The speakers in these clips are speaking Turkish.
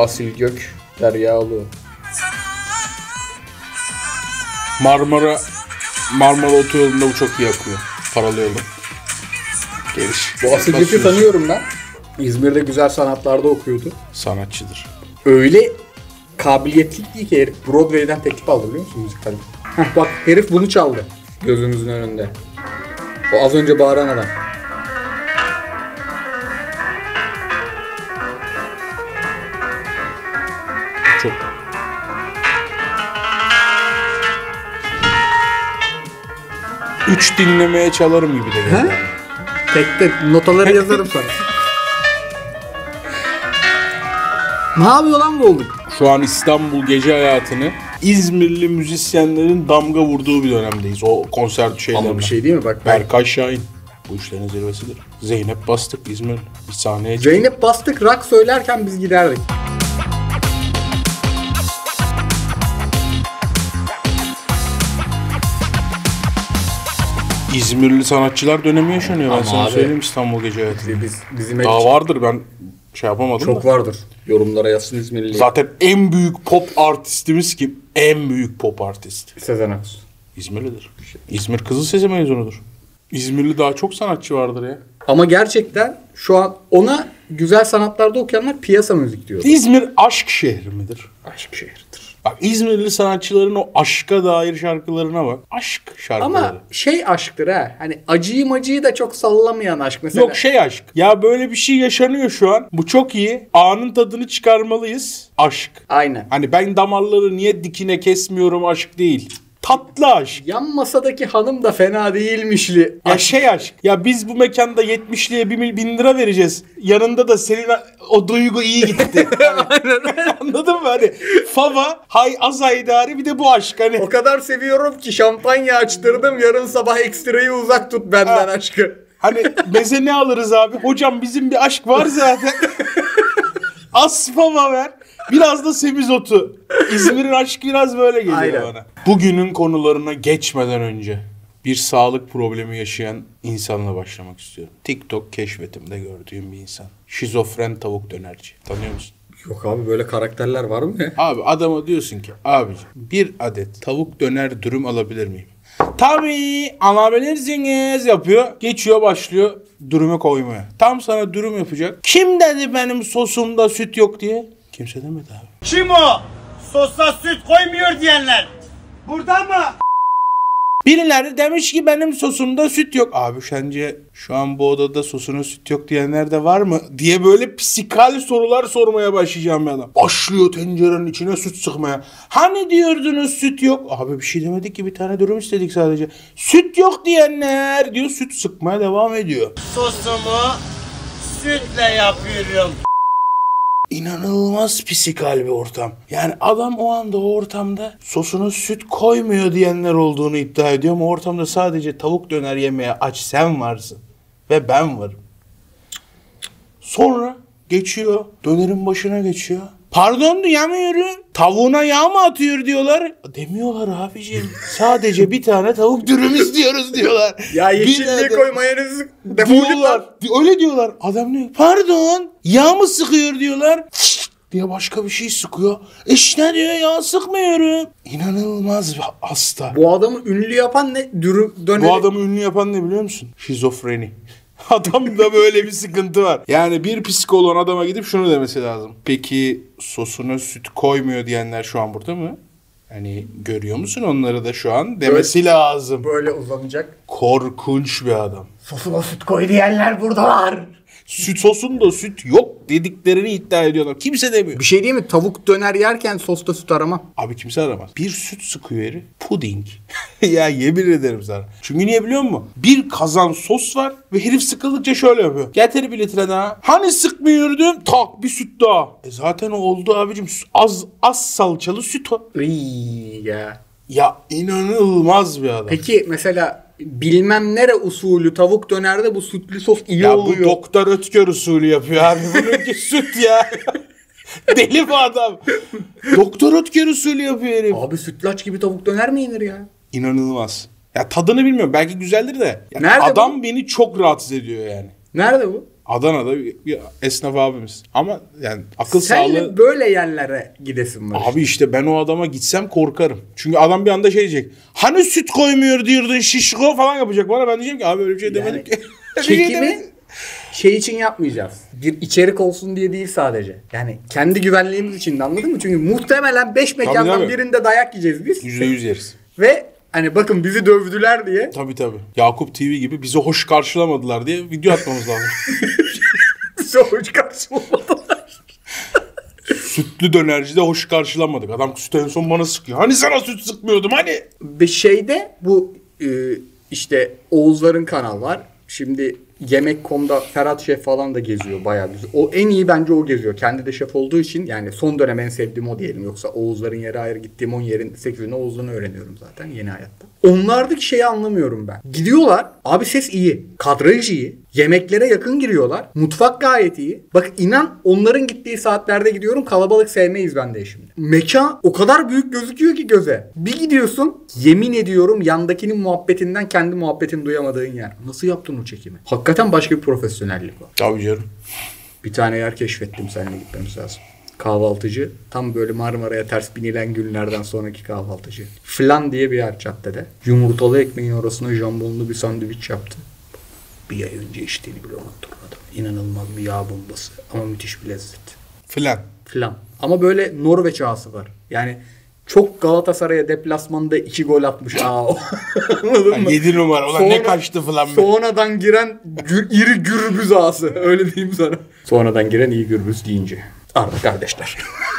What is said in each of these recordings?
Asil Gök, Deryalı. Marmara Marmara Otoyolu'nda bu çok iyi akıyor. Paralı yolu. Geliş. Bu Asil Gök'ü tanıyorum ben. İzmir'de güzel sanatlarda okuyordu. Sanatçıdır. Öyle kabiliyetli değil ki herif Broadway'den teklif aldı biliyor musun müzikal? Heh, bak herif bunu çaldı gözümüzün önünde. O az önce bağıran adam. 3 dinlemeye çalarım gibi de geldi. Tek tek notaları yazarım sana. ne yapıyor lan bu olduk? Şu an İstanbul gece hayatını İzmirli müzisyenlerin damga vurduğu bir dönemdeyiz. O konser şeylerine. Ama bir şey değil mi? Bak ben... Berkay Şahin. Bu işlerin zirvesidir. Zeynep Bastık İzmir. Bir sahneye çıkıyor. Zeynep Bastık rock söylerken biz giderdik. İzmirli sanatçılar dönemi yaşanıyor. Ben Ama sana abi- söyleyeyim İstanbul gece hayatı. Biz, bizim Daha vardır ben şey yapamadım çok da. vardır. Yorumlara yazsın İzmirli. Zaten en büyük pop artistimiz kim? En büyük pop artist. Sezen Aksu. İzmirlidir. İzmir Kızıl Sesi mezunudur. İzmirli daha çok sanatçı vardır ya. Ama gerçekten şu an ona güzel sanatlarda okuyanlar piyasa müzik diyor. İzmir aşk şehri midir? Aşk şehridir. Bak İzmirli sanatçıların o aşka dair şarkılarına bak. Aşk şarkıları. Ama şey aşktır ha. Hani acıyı macıyı da çok sallamayan aşk mesela. Yok şey aşk. Ya böyle bir şey yaşanıyor şu an. Bu çok iyi. Anın tadını çıkarmalıyız. Aşk. Aynen. Hani ben damarları niye dikine kesmiyorum aşk değil. Tatlı aşk. Yan masadaki hanım da fena değilmişli. Ya şey aşk. Ya biz bu mekanda 70'liye 1 mil- bin lira vereceğiz. Yanında da senin o duygu iyi gitti. Hani, Anladın mı? Hani fava, hay az haydari bir de bu aşk. Hani O kadar seviyorum ki şampanya açtırdım. Yarın sabah ekstrayı uzak tut benden Ha. aşkı. Hani meze ne alırız abi? Hocam bizim bir aşk var zaten. Az fava ver. Biraz da semizotu. İzmir'in aşkı biraz böyle geliyor Aynen. bana. Bugünün konularına geçmeden önce bir sağlık problemi yaşayan insanla başlamak istiyorum. TikTok keşfetimde gördüğüm bir insan. Şizofren tavuk dönerci. Tanıyor musun? Yok abi böyle karakterler var mı ya? Abi adama diyorsun ki abicim bir adet tavuk döner dürüm alabilir miyim? Tabii alabilirsiniz yapıyor. Geçiyor başlıyor dürüme koymaya. Tam sana dürüm yapacak. Kim dedi benim sosumda süt yok diye? Kimse demedi abi. Kim o? Sosa süt koymuyor diyenler. Burada mı? Birileri demiş ki benim sosumda süt yok. Abi sence şu an bu odada sosuna süt yok diyenler de var mı? Diye böyle psikal sorular sormaya başlayacağım bir adam. Başlıyor tencerenin içine süt sıkmaya. Hani diyordunuz süt yok? Abi bir şey demedik ki bir tane dürüm istedik sadece. Süt yok diyenler diyor süt sıkmaya devam ediyor. Sosumu sütle yapıyorum. İnanılmaz psikal bir ortam. Yani adam o anda o ortamda sosuna süt koymuyor diyenler olduğunu iddia ediyor ama ortamda sadece tavuk döner yemeye aç sen varsın. Ve ben varım. Sonra geçiyor. Dönerin başına geçiyor. Pardon duyamıyorum. Tavuğuna yağ mı atıyor diyorlar. Demiyorlar abiciğim. Sadece bir tane tavuk dürüm istiyoruz diyorlar. Ya yeşilliği koy git diyorlar. Öyle diyorlar. Adam diyor pardon yağ mı sıkıyor diyorlar. diye başka bir şey sıkıyor. İşte diyor yağ sıkmıyorum. İnanılmaz bir hasta. Bu, Bu adamı ünlü yapan ne? Dürüm döneri. adamı ünlü yapan ne biliyor musun? Şizofreni. Adamda böyle bir sıkıntı var. Yani bir psikoloğun adama gidip şunu demesi lazım. Peki sosuna süt koymuyor diyenler şu an burada mı? Hani görüyor musun onları da şu an demesi lazım. Böyle uzanacak. Korkunç bir adam. Sosuna süt koy diyenler buradalar. Süt sosunda süt yok dediklerini iddia ediyorlar. Kimse demiyor. Bir şey değil mi? Tavuk döner yerken sosta süt aramam. Abi kimse aramaz. Bir süt sıkıyor herif. Puding. ya yemin ederim sana. Çünkü niye biliyor musun? Bir kazan sos var ve herif sıkıldıkça şöyle yapıyor. Getir bir litre daha. Hani sıkmıyordum? Tak bir süt daha. E zaten oldu abicim. Az az salçalı süt o. Iy ya. Ya inanılmaz bir adam. Peki mesela bilmem nere usulü tavuk dönerde bu sütlü sos iyi ya bu oluyor. doktor Ötker usulü yapıyor abi. Bununki süt ya. Deli bu adam. doktor Ötker usulü yapıyor herif. Abi sütlaç gibi tavuk döner mi yenir ya? İnanılmaz. Ya tadını bilmiyorum. Belki güzeldir de. Yani Nerede adam beni çok rahatsız ediyor yani. Nerede bu? Adana'da bir, bir esnaf abimiz. Ama yani akıl Senle sağlığı... böyle yerlere gidesin var. Abi işte ben o adama gitsem korkarım. Çünkü adam bir anda şey diyecek. Hani süt koymuyor diyordun şişko falan yapacak bana. Ben diyeceğim ki abi öyle bir şey demedim ki. Şey Çekimi şey için yapmayacağız. Bir içerik olsun diye değil sadece. Yani kendi güvenliğimiz için de anladın mı? Çünkü muhtemelen 5 mekandan tabii. birinde dayak yiyeceğiz biz. Yüzde yüz yeriz. Ve hani bakın bizi dövdüler diye Tabii tabii. Yakup TV gibi bizi hoş karşılamadılar diye video atmamız lazım. bize hoş karşılamadılar. Sütlü dönercide hoş karşılamadık. Adam süt en son bana sıkıyor. Hani sana süt sıkmıyordum hani? Bir şeyde bu e, işte Oğuzların kanal var. Şimdi Yemek.com'da Ferhat Şef falan da geziyor bayağı güzel. O en iyi bence o geziyor. Kendi de şef olduğu için yani son dönem en sevdiğim o diyelim. Yoksa Oğuzların yeri ayrı gittiğim 10 yerin 8'ini Oğuz'dan öğreniyorum zaten yeni hayatta. Onlardaki şeyi anlamıyorum ben. Gidiyorlar abi ses iyi. Kadraj iyi. Yemeklere yakın giriyorlar. Mutfak gayet iyi. Bak inan onların gittiği saatlerde gidiyorum. Kalabalık sevmeyiz ben de şimdi. Mekan o kadar büyük gözüküyor ki göze. Bir gidiyorsun yemin ediyorum yandakinin muhabbetinden kendi muhabbetini duyamadığın yer. Nasıl yaptın o çekimi? Hakikaten başka bir profesyonellik var. Tabii canım. Bir tane yer keşfettim seninle gitmemiz lazım. Kahvaltıcı. Tam böyle Marmara'ya ters binilen günlerden sonraki kahvaltıcı. Flan diye bir yer caddede. Yumurtalı ekmeğin arasına jambonlu bir sandviç yaptı. Bir ay önce içtiğini bile unutturmadım. İnanılmaz bir yağ bombası ama müthiş bir lezzet. Filan. Flan. Ama böyle Norveç ağası var. Yani çok Galatasaray'a deplasmanda iki gol atmış ağa o. Anladın mı? 7 numara. Ulan ne kaçtı falan be. Sonradan giren gür, iri gürbüz ağası. Öyle diyeyim sana. Sonradan giren iyi gürbüz deyince. Arda kardeşler.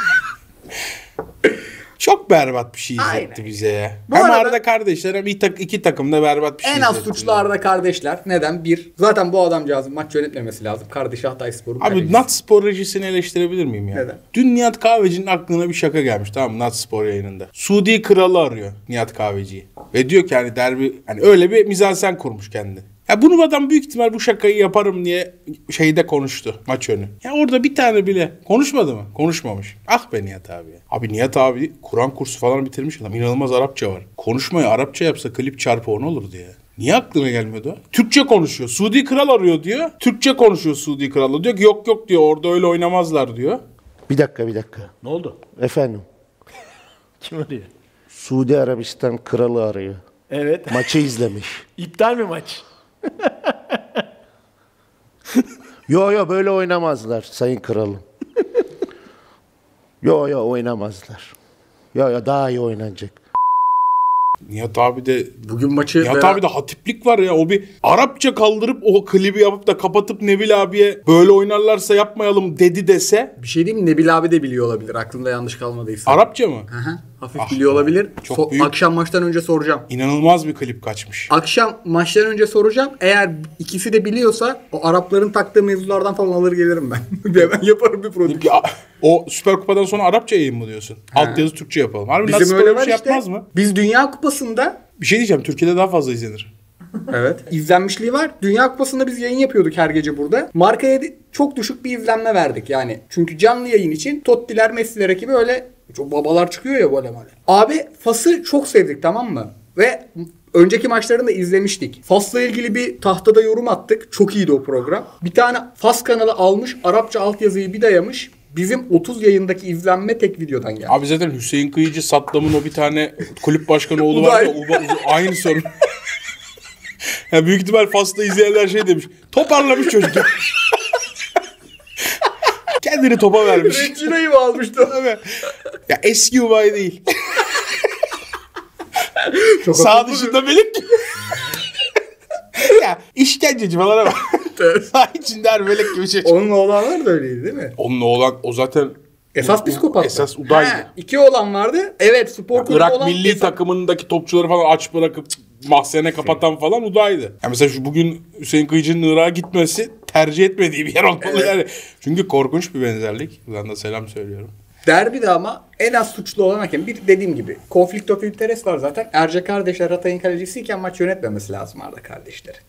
Çok berbat bir şey izletti Aynen. bize ya. Bu hem arada- Arda kardeşler hem iki, tak- iki takım da berbat bir şey en az suçlu Arda kardeşler. Neden? Bir. Zaten bu adamcağızın maç yönetmemesi lazım. Kardeşi Hatay Spor'un Abi kalecisi. Nat Spor rejisini eleştirebilir miyim ya? Neden? Dün Nihat Kahveci'nin aklına bir şaka gelmiş tamam mı Nat Spor yayınında. Suudi kralı arıyor Nihat Kahveci'yi. Ve diyor ki hani derbi hani öyle bir mizansen kurmuş kendi. Ya bunu adam büyük ihtimal bu şakayı yaparım diye şeyde konuştu maç önü. Ya orada bir tane bile konuşmadı mı? Konuşmamış. Ah be Nihat abi. ya. Abi Nihat abi Kur'an kursu falan bitirmiş adam. İnanılmaz Arapça var. Konuşmayı Arapça yapsa klip çarpı 10 olurdu ya. Niye aklına gelmiyordu? Türkçe konuşuyor. Suudi kral arıyor diyor. Türkçe konuşuyor Suudi kralı. Diyor ki yok yok diyor orada öyle oynamazlar diyor. Bir dakika bir dakika. Ne oldu? Efendim. Kim arıyor? Suudi Arabistan kralı arıyor. Evet. Maçı izlemiş. İptal mi maç? Yo yo böyle oynamazlar sayın kralım. Yo yo oynamazlar. Yo yo daha iyi oynanacak. Nihat abi de Bugün maçı Nihat beraber- abi de hatiplik var ya. O bir Arapça kaldırıp o klibi yapıp da kapatıp Nebil abiye böyle oynarlarsa yapmayalım dedi dese. bir şey diyeyim mi? Nebil abi de biliyor olabilir. Aklımda yanlış kalmadıysa. Arapça mı? Hı hı. Hafif Ah biliyor olabilir. Çok So- büyük. Akşam maçtan önce soracağım. İnanılmaz bir klip kaçmış. Akşam maçtan önce soracağım. Eğer ikisi de biliyorsa o Arapların taktığı mevzulardan falan alır gelirim ben. Hemen yaparım bir prodüksiyon. O Süper Kupa'dan sonra Arapça yayın mı diyorsun? Alt yazı Türkçe yapalım. Harbi Bizim öyle şey işte. yapmaz mı? Biz Dünya Kupası'nda Bir şey diyeceğim. Türkiye'de daha fazla izlenir. Evet. İzlenmişliği var. Dünya Kupası'nda biz yayın yapıyorduk her gece burada. Markaya çok düşük bir izlenme verdik yani. Çünkü canlı yayın için Tottiler, Messi'ler ekibi öyle çok babalar çıkıyor ya böyle böyle. Abi Fas'ı çok sevdik tamam mı? Ve önceki maçlarını da izlemiştik. Fas'la ilgili bir tahtada yorum attık. Çok iyiydi o program. Bir tane Fas kanalı almış Arapça altyazıyı bir dayamış. Bizim 30 yayındaki izlenme tek videodan geldi. Abi zaten Hüseyin Kıyıcı Saddam'ın o bir tane kulüp başkanı oğlu var ya aynı sorun. ya büyük ihtimal Fas'ta izleyenler şey demiş. Toparlamış çocuk. Kendini topa vermiş. Reçineyi mi almıştı? Tabii. ya eski Ubay değil. Çok Sağ dışında gibi. ya işkenceci falan ama. Sağ içinde her melek gibi şey. Onun oğlanlar da öyleydi değil mi? Onun oğlan o zaten Esas psikopat. Esas Uday'dı. He, iki olan vardı. Evet spor kulübü Irak olan milli esas- takımındaki topçuları falan aç bırakıp mahzene kapatan falan Uday'dı. Yani mesela şu bugün Hüseyin Kıyıcı'nın Irak'a gitmesi tercih etmediği bir yer olmalı yani. Çünkü korkunç bir benzerlik. Buradan da selam söylüyorum. Derbi de ama en az suçlu olan hakem. Bir dediğim gibi konflikt of interest var zaten. Erce kardeşler Hatay'ın kalecisiyken maç yönetmemesi lazım Arda kardeşlerin.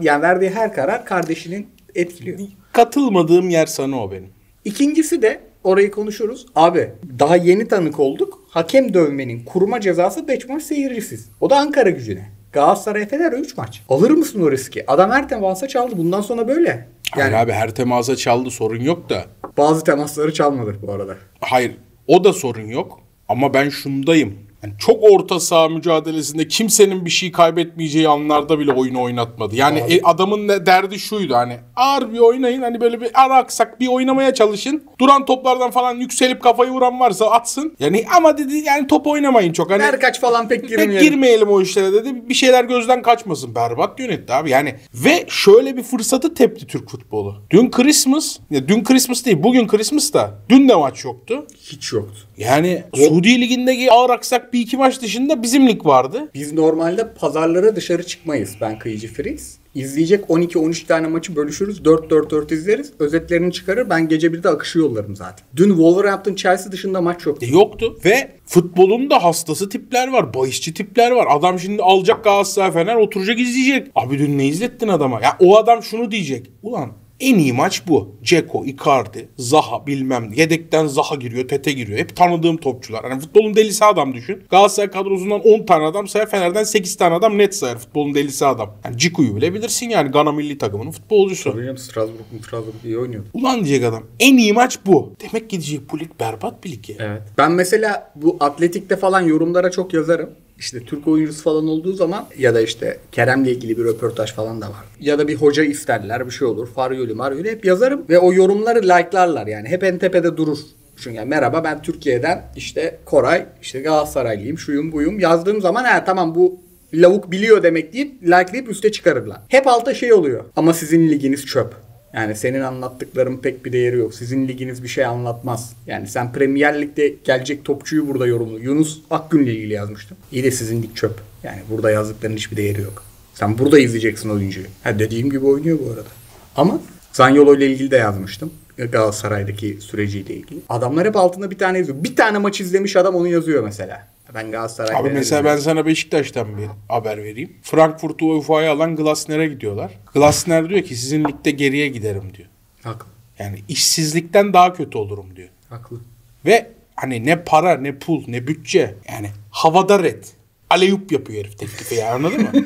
Yani verdiği her karar kardeşinin etkiliyor. Katılmadığım yer sana o benim. İkincisi de orayı konuşuruz. Abi daha yeni tanık olduk. Hakem dövmenin kurma cezası 5 maç seyircisiz. O da Ankara gücüne. Galatasaray Fener 3 maç. Alır mısın o riski? Adam her temasla çaldı. Bundan sonra böyle. Yani Yani abi her temasa çaldı sorun yok da. bazı temasları çalmadı bu arada. Hayır o da sorun yok. Ama ben şundayım. Yani çok orta saha mücadelesinde kimsenin bir şey kaybetmeyeceği anlarda bile oyunu oynatmadı. Yani e, adamın ne derdi şuydu hani ağır bir oynayın hani böyle bir ara aksak bir oynamaya çalışın. Duran toplardan falan yükselip kafayı vuran varsa atsın. Yani ama dedi yani top oynamayın çok. Hani Her kaç falan pek Pek girmeyelim. girmeyelim o işlere dedi. Bir şeyler gözden kaçmasın. Berbat yönetti abi. Yani ve şöyle bir fırsatı tepti Türk futbolu. Dün Christmas, ya dün Christmas değil, bugün Christmas da dün de maç yoktu. Hiç yoktu. Yani Suudi Ligi'ndeki ağır aksak bir iki maç dışında bizim lig vardı. Biz normalde pazarlara dışarı çıkmayız. Ben Kıyıcı Freeze. İzleyecek 12-13 tane maçı bölüşürüz. 4-4-4 izleriz. Özetlerini çıkarır. Ben gece bir de akışı yollarım zaten. Dün Wolverhampton Chelsea dışında maç yoktu. E, yoktu. Ve futbolun da hastası tipler var. Bahisçi tipler var. Adam şimdi alacak Galatasaray Fener oturacak izleyecek. Abi dün ne izlettin adama? Ya o adam şunu diyecek. Ulan en iyi maç bu. Ceko, Icardi, Zaha bilmem ne. Yedekten Zaha giriyor, Tete giriyor. Hep tanıdığım topçular. Hani futbolun delisi adam düşün. Galatasaray kadrosundan 10 tane adam sayar. Fener'den 8 tane adam net sayar. Futbolun delisi adam. Yani Ciku'yu bile bilirsin yani. Gana milli takımının futbolcusu. Hocam Strasbourg, Strasbourg iyi oynuyor. Ulan diyecek adam. En iyi maç bu. Demek ki diyecek bu lig berbat bir lig ya. Evet. Ben mesela bu atletikte falan yorumlara çok yazarım. İşte Türk oyuncusu falan olduğu zaman ya da işte Kerem'le ilgili bir röportaj falan da var. Ya da bir hoca isterler bir şey olur. Faryoli Maryoli hep yazarım ve o yorumları like'larlar yani. Hep en tepede durur. Çünkü yani merhaba ben Türkiye'den işte Koray işte Galatasaraylıyım şuyum buyum yazdığım zaman ha tamam bu lavuk biliyor demek deyip like'layıp üste çıkarırlar. Hep altta şey oluyor. Ama sizin liginiz çöp. Yani senin anlattıkların pek bir değeri yok. Sizin liginiz bir şey anlatmaz. Yani sen Premier Lig'de gelecek topçuyu burada yorumlu. Yunus Akgün'le ilgili yazmıştım. İyi de sizin lig çöp. Yani burada yazdıkların hiçbir değeri yok. Sen burada izleyeceksin oyuncuyu. Ha dediğim gibi oynuyor bu arada. Ama Zanyolo ile ilgili de yazmıştım. Galatasaray'daki süreciyle ilgili. Adamlar hep altında bir tane yazıyor. Bir tane maç izlemiş adam onu yazıyor mesela. Ben Galatasaray'da Abi mesela ben sana Beşiktaş'tan bir haber vereyim. Frankfurt'u UEFA'ya alan Glasner'e gidiyorlar. Glasner diyor ki sizin ligde geriye giderim diyor. Haklı. Yani işsizlikten daha kötü olurum diyor. Haklı. Ve hani ne para ne pul ne bütçe yani havada red. Aleyup yapıyor herif teklifi ya anladın mı?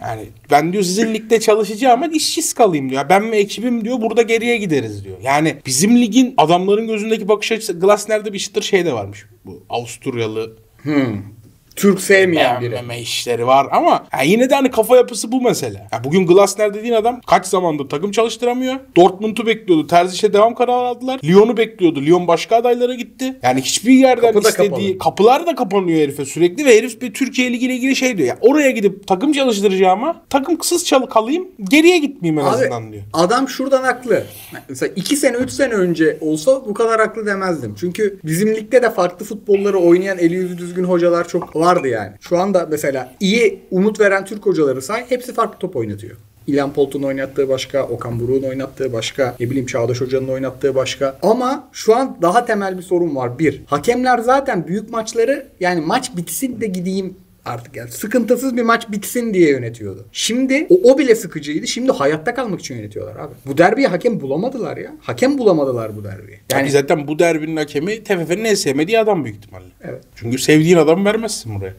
yani ben diyor sizin ligde çalışacağım ama işsiz kalayım diyor. Ben ve ekibim diyor burada geriye gideriz diyor. Yani bizim ligin adamların gözündeki bakış açısı Glasner'de bir çıtır şey de varmış. Bu Avusturyalı Hmm. Türk sevmeyen biri. beğenmeme işleri var ama ya yine de hani kafa yapısı bu mesele. Ya bugün Glasner dediğin adam kaç zamandır takım çalıştıramıyor. Dortmund'u bekliyordu. Terziş'e devam kararı aldılar. Lyon'u bekliyordu. Lyon başka adaylara gitti. Yani hiçbir yerden Kapı da istediği kapalı. kapılar da kapanıyor herife sürekli ve herif bir Türkiye Ligi ile ilgili şey diyor. Ya oraya gidip takım çalıştıracağıma takım kısız çalı kalayım geriye gitmeyeyim en Abi, azından diyor. adam şuradan haklı. Mesela 2 sene 3 sene önce olsa bu kadar haklı demezdim. Çünkü bizim ligde de farklı futbolları oynayan eli yüzü düzgün hocalar çok vardı yani. Şu anda mesela iyi umut veren Türk hocaları say hepsi farklı top oynatıyor. İlhan Polt'un oynattığı başka, Okan Buruk'un oynattığı başka, ne bileyim Çağdaş Hoca'nın oynattığı başka. Ama şu an daha temel bir sorun var. Bir, hakemler zaten büyük maçları yani maç bitsin de gideyim artık yani sıkıntısız bir maç bitsin diye yönetiyordu. Şimdi o, o bile sıkıcıydı. Şimdi hayatta kalmak için yönetiyorlar abi. Bu derbiyi hakem bulamadılar ya. Hakem bulamadılar bu derbiyi. Yani Yani zaten bu derbinin hakemi TFF'nin en sevmediği adam büyük ihtimalle. Evet. Çünkü sevdiğin adamı vermezsin buraya.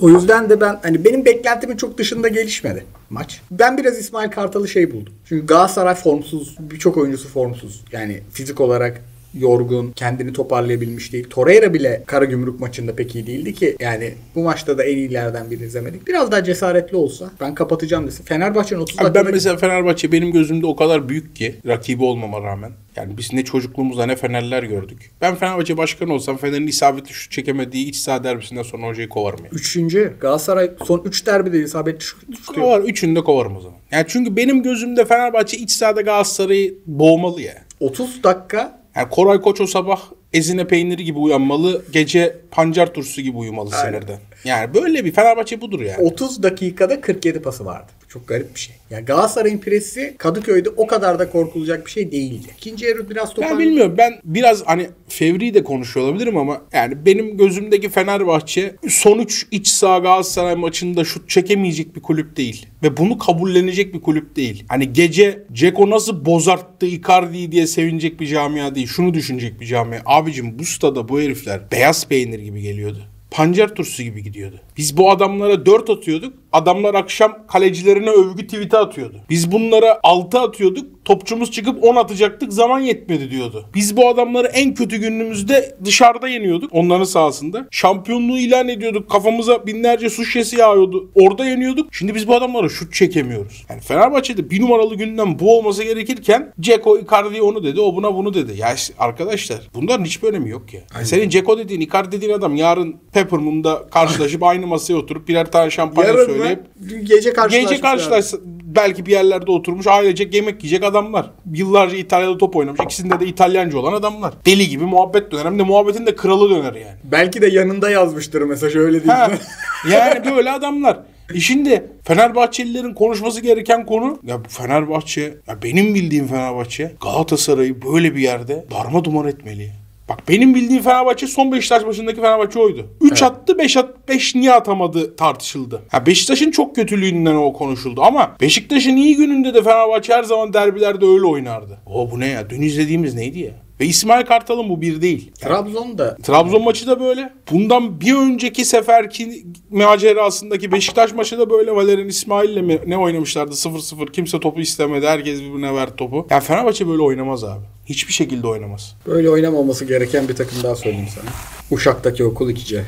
o yüzden de ben hani benim beklentimin çok dışında gelişmedi maç. Ben biraz İsmail Kartal'ı şey buldum. Çünkü Galatasaray formsuz, birçok oyuncusu formsuz. Yani fizik olarak yorgun, kendini toparlayabilmiş değil. Torreira bile Karagümrük maçında pek iyi değildi ki. Yani bu maçta da en iyilerden birini izlemedik. Biraz daha cesaretli olsa ben kapatacağım desin. Fenerbahçe'nin 30 Abi ben dakikada mesela Fenerbahçe benim gözümde o kadar büyük ki rakibi olmama rağmen. Yani biz ne çocukluğumuzda ne Fenerler gördük. Ben Fenerbahçe başkanı olsam Fener'in isabetli şut çekemediği iç saha derbisinden sonra hocayı kovarım yani. Üçüncü Galatasaray son 3 derbide isabetli şut tutuyor. Kovar, üçünü de kovarım o zaman. Yani çünkü benim gözümde Fenerbahçe iç sahada Galatasaray'ı boğmalı ya. 30 dakika Yani Koray Koç o sabah ezine peyniri gibi uyanmalı, gece pancar turşusu gibi uyumalı Aynen. sinirden. Yani böyle bir Fenerbahçe budur yani. 30 dakikada 47 pası vardı. Çok garip bir şey. Yani Galatasaray'ın presi Kadıköy'de o kadar da korkulacak bir şey değildi. İkinci yarı biraz Ben toparlandı. bilmiyorum ben biraz hani fevri de konuşuyor olabilirim ama yani benim gözümdeki Fenerbahçe son 3 iç saha Galatasaray maçında şut çekemeyecek bir kulüp değil. Ve bunu kabullenecek bir kulüp değil. Hani gece Ceko nasıl bozarttı Icardi'yi diye sevinecek bir camia değil. Şunu düşünecek bir camia. Abicim bu stada bu herifler beyaz peynir gibi geliyordu. Pancar turşusu gibi gidiyordu. Biz bu adamlara 4 atıyorduk. adamlar akşam kalecilerine övgü tweet'i atıyordu. Biz bunlara 6 atıyorduk. Topçumuz çıkıp 10 atacaktık zaman yetmedi diyordu. Biz bu adamları en kötü günümüzde dışarıda yeniyorduk. Onların sahasında. Şampiyonluğu ilan ediyorduk. Kafamıza binlerce su şişesi yağıyordu. Orada yeniyorduk. Şimdi biz bu adamlara şut çekemiyoruz. Yani Fenerbahçe'de bir numaralı gündem bu olması gerekirken Ceko Icardi onu dedi. O buna bunu dedi. Ya işte arkadaşlar bunların hiçbir önemi yok ya. Yani senin Ceko dediğin Icardi dediğin adam yarın Peppermoon'da karşılaşıp aynı masaya oturup birer tane şampanya Yarın söyleyip? Gece karşılaşmışlar. Gece karşılaş belki bir yerlerde oturmuş ailecek yemek yiyecek adamlar. Yıllarca İtalya'da top oynamış. İkisinde de İtalyanca olan adamlar. Deli gibi muhabbet döner. Hem de muhabbetin de kralı döner yani. Belki de yanında yazmıştır mesaj öyle değil Ha, mi? yani böyle adamlar. E şimdi Fenerbahçelilerin konuşması gereken konu ya Fenerbahçe ya benim bildiğim Fenerbahçe Galatasaray'ı böyle bir yerde darma duman etmeli. Bak benim bildiğim Fenerbahçe son Beşiktaş başındaki Fenerbahçe oydu. 3 attı 5 at 5 niye atamadı tartışıldı. Ha Beşiktaş'ın çok kötülüğünden o konuşuldu ama Beşiktaş'ın iyi gününde de Fenerbahçe her zaman derbilerde öyle oynardı. O bu ne ya? Dün izlediğimiz neydi ya? Ve İsmail Kartal'ın bu bir değil. Trabzon'da Trabzon maçı da böyle. Bundan bir önceki seferki macerasındaki Beşiktaş maçı da böyle. Valerian İsmail'le mi ne oynamışlardı 0-0. Kimse topu istemedi. Herkes birbirine verdi topu. Ya Fenerbahçe böyle oynamaz abi. Hiçbir şekilde oynamaz. böyle oynamaması gereken bir takım daha söyleyeyim sana. Uşak'taki okul 2C.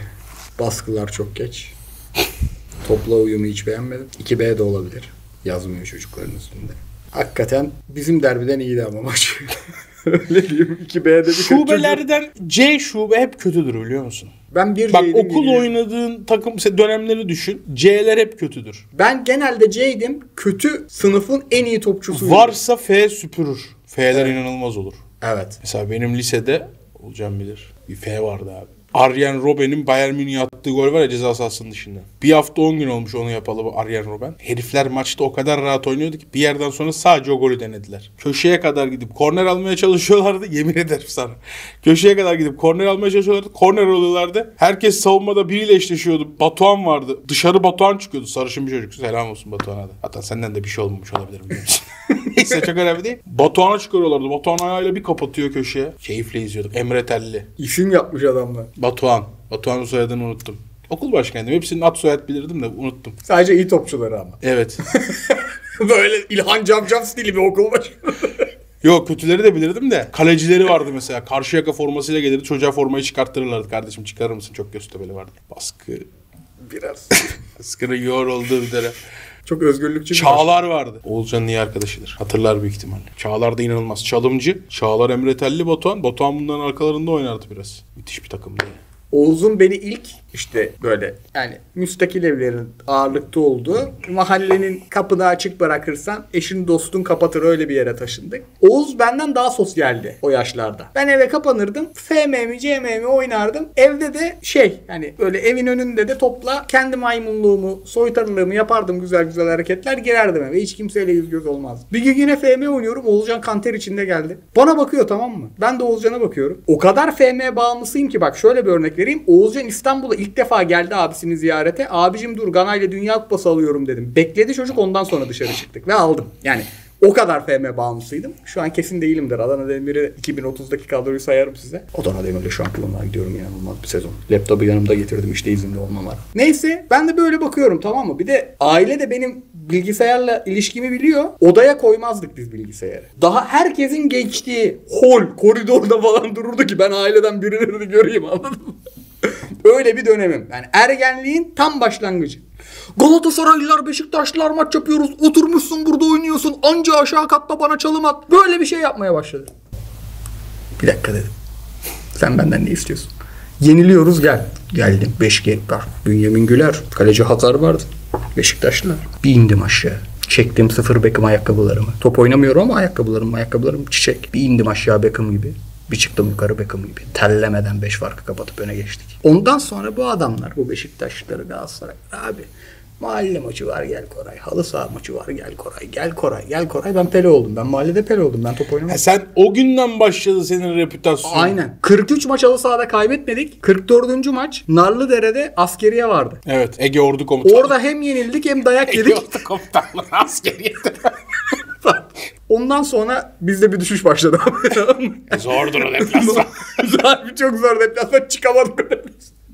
Baskılar çok geç. Topla uyumu hiç beğenmedim. 2B de olabilir. Yazmıyor çocukların üstünde. Hakikaten bizim derbiden iyiydi ama maç. Öyle diyeyim. 2B'de bir Şubelerden C şube hep kötüdür biliyor musun? Ben bir Bak C'ydim, okul geliyorum. oynadığın takım dönemleri düşün. C'ler hep kötüdür. Ben genelde C'ydim. Kötü sınıfın en iyi topçusuyum. Varsa F süpürür. F'ler inanılmaz olur. Evet. Mesela benim lisede Olcan bilir. Bir F vardı abi. Arjen Robben'in Bayern Münih'e attığı gol var ya ceza sahasının dışında. Bir hafta 10 gün olmuş onu yapalı bu Arjen Robben. Herifler maçta o kadar rahat oynuyordu ki bir yerden sonra sadece o golü denediler. Köşeye kadar gidip korner almaya çalışıyorlardı. Yemin ederim sana. Köşeye kadar gidip korner almaya çalışıyorlardı. Korner alıyorlardı. Herkes savunmada biriyle eşleşiyordu. Batuhan vardı. Dışarı Batuhan çıkıyordu. Sarışın bir çocuk. Selam olsun Batuhan'a da. Hatta senden de bir şey olmamış olabilir biliyor musun? Neyse çok önemli değil. Batuhan'a çıkarıyorlardı. Batuhan ayağıyla bir kapatıyor köşeye. Keyifle izliyorduk. Emre Telli. İsim yapmış adamlar. Batuhan. Batuhan'ın soyadını unuttum. Okul başkanıydım. Hepsinin ad soyad bilirdim de unuttum. Sadece iyi topçuları ama. Evet. Böyle İlhan Camcam stili bir okul başkanı. Yok kötüleri de bilirdim de. Kalecileri vardı mesela. Karşıyaka formasıyla gelirdi. Çocuğa formayı çıkarttırırlardı. Kardeşim çıkarır mısın? Çok Göztepe'li vardı. Baskı. Biraz. Baskının yoğun olduğu bir dönem. Çok özgürlükçü Çağlar vardı. Oğulcan'ın iyi arkadaşıdır. Hatırlar büyük ihtimalle. Çağlar da inanılmaz. Çalımcı. Çağlar Emre Telli Batuhan. Batuhan bunların arkalarında oynardı biraz. Müthiş bir takımdı yani. Oğuz'un beni ilk işte böyle yani müstakil evlerin ağırlıkta olduğu mahallenin kapını açık bırakırsan eşin dostun kapatır öyle bir yere taşındık. Oğuz benden daha sosyaldi o yaşlarda. Ben eve kapanırdım. FM'mi CM'mi oynardım. Evde de şey hani böyle evin önünde de topla kendi maymunluğumu soytarılığımı yapardım güzel güzel hareketler girerdim eve. Hiç kimseyle yüz göz olmaz. Bir gün yine FM oynuyorum. Oğuzcan kanter içinde geldi. Bana bakıyor tamam mı? Ben de Oğuzcan'a bakıyorum. O kadar FM bağımlısıyım ki bak şöyle bir örnek vereyim. Oğuzcan İstanbul'a ilk defa geldi abisini ziyarete. Abicim dur Ganay'la Dünya Kupası alıyorum dedim. Bekledi çocuk ondan sonra dışarı çıktık ve aldım. Yani o kadar FM bağımlısıydım. Şu an kesin değilimdir. Adana Demir'i 2030'daki kadroyu sayarım size. Adana Demir'le şampiyonluğa gidiyorum inanılmaz bir sezon. Laptopu yanımda getirdim işte izinli olmam var. Neyse ben de böyle bakıyorum tamam mı? Bir de aile de benim bilgisayarla ilişkimi biliyor. Odaya koymazdık biz bilgisayarı. Daha herkesin geçtiği hol, koridorda falan dururdu ki ben aileden birilerini göreyim anladın mı? Öyle bir dönemim. Yani ergenliğin tam başlangıcı. Galatasaraylılar, Beşiktaşlılar maç yapıyoruz. Oturmuşsun burada oynuyorsun. Anca aşağı katta bana çalım at. Böyle bir şey yapmaya başladı. Bir dakika dedim. Sen benden ne istiyorsun? Yeniliyoruz gel. Geldim. 5 genk var. Bünyamin Güler. Kaleci Hazar vardı. Beşiktaşlılar. Bir indim aşağı. Çektim sıfır Beckham ayakkabılarımı. Top oynamıyorum ama ayakkabılarım ayakkabılarım çiçek. Bir indim aşağı Beckham gibi. Bir çıktım yukarı Beckham gibi. Tellemeden 5 farkı kapatıp öne geçtik. Ondan sonra bu adamlar, bu Beşiktaşlıları Galatasaray abi mahalle maçı var gel Koray. Halı saha maçı var gel Koray. Gel Koray. Gel Koray. Ben Pele oldum. Ben mahallede Pele oldum. Ben top oynamadım. Ha, sen o günden başladı senin reputasyonun. Aynen. 43 maç halı sahada kaybetmedik. 44. maç Narlıdere'de askeriye vardı. Evet Ege Ordu Komutanı. Orada hem yenildik hem dayak Ege yedik. Ordu Komutanlığı askeriyeti. Ondan sonra bizde bir düşüş başladı. Zordur o deplasman. Çok zor deplasman çıkamadık.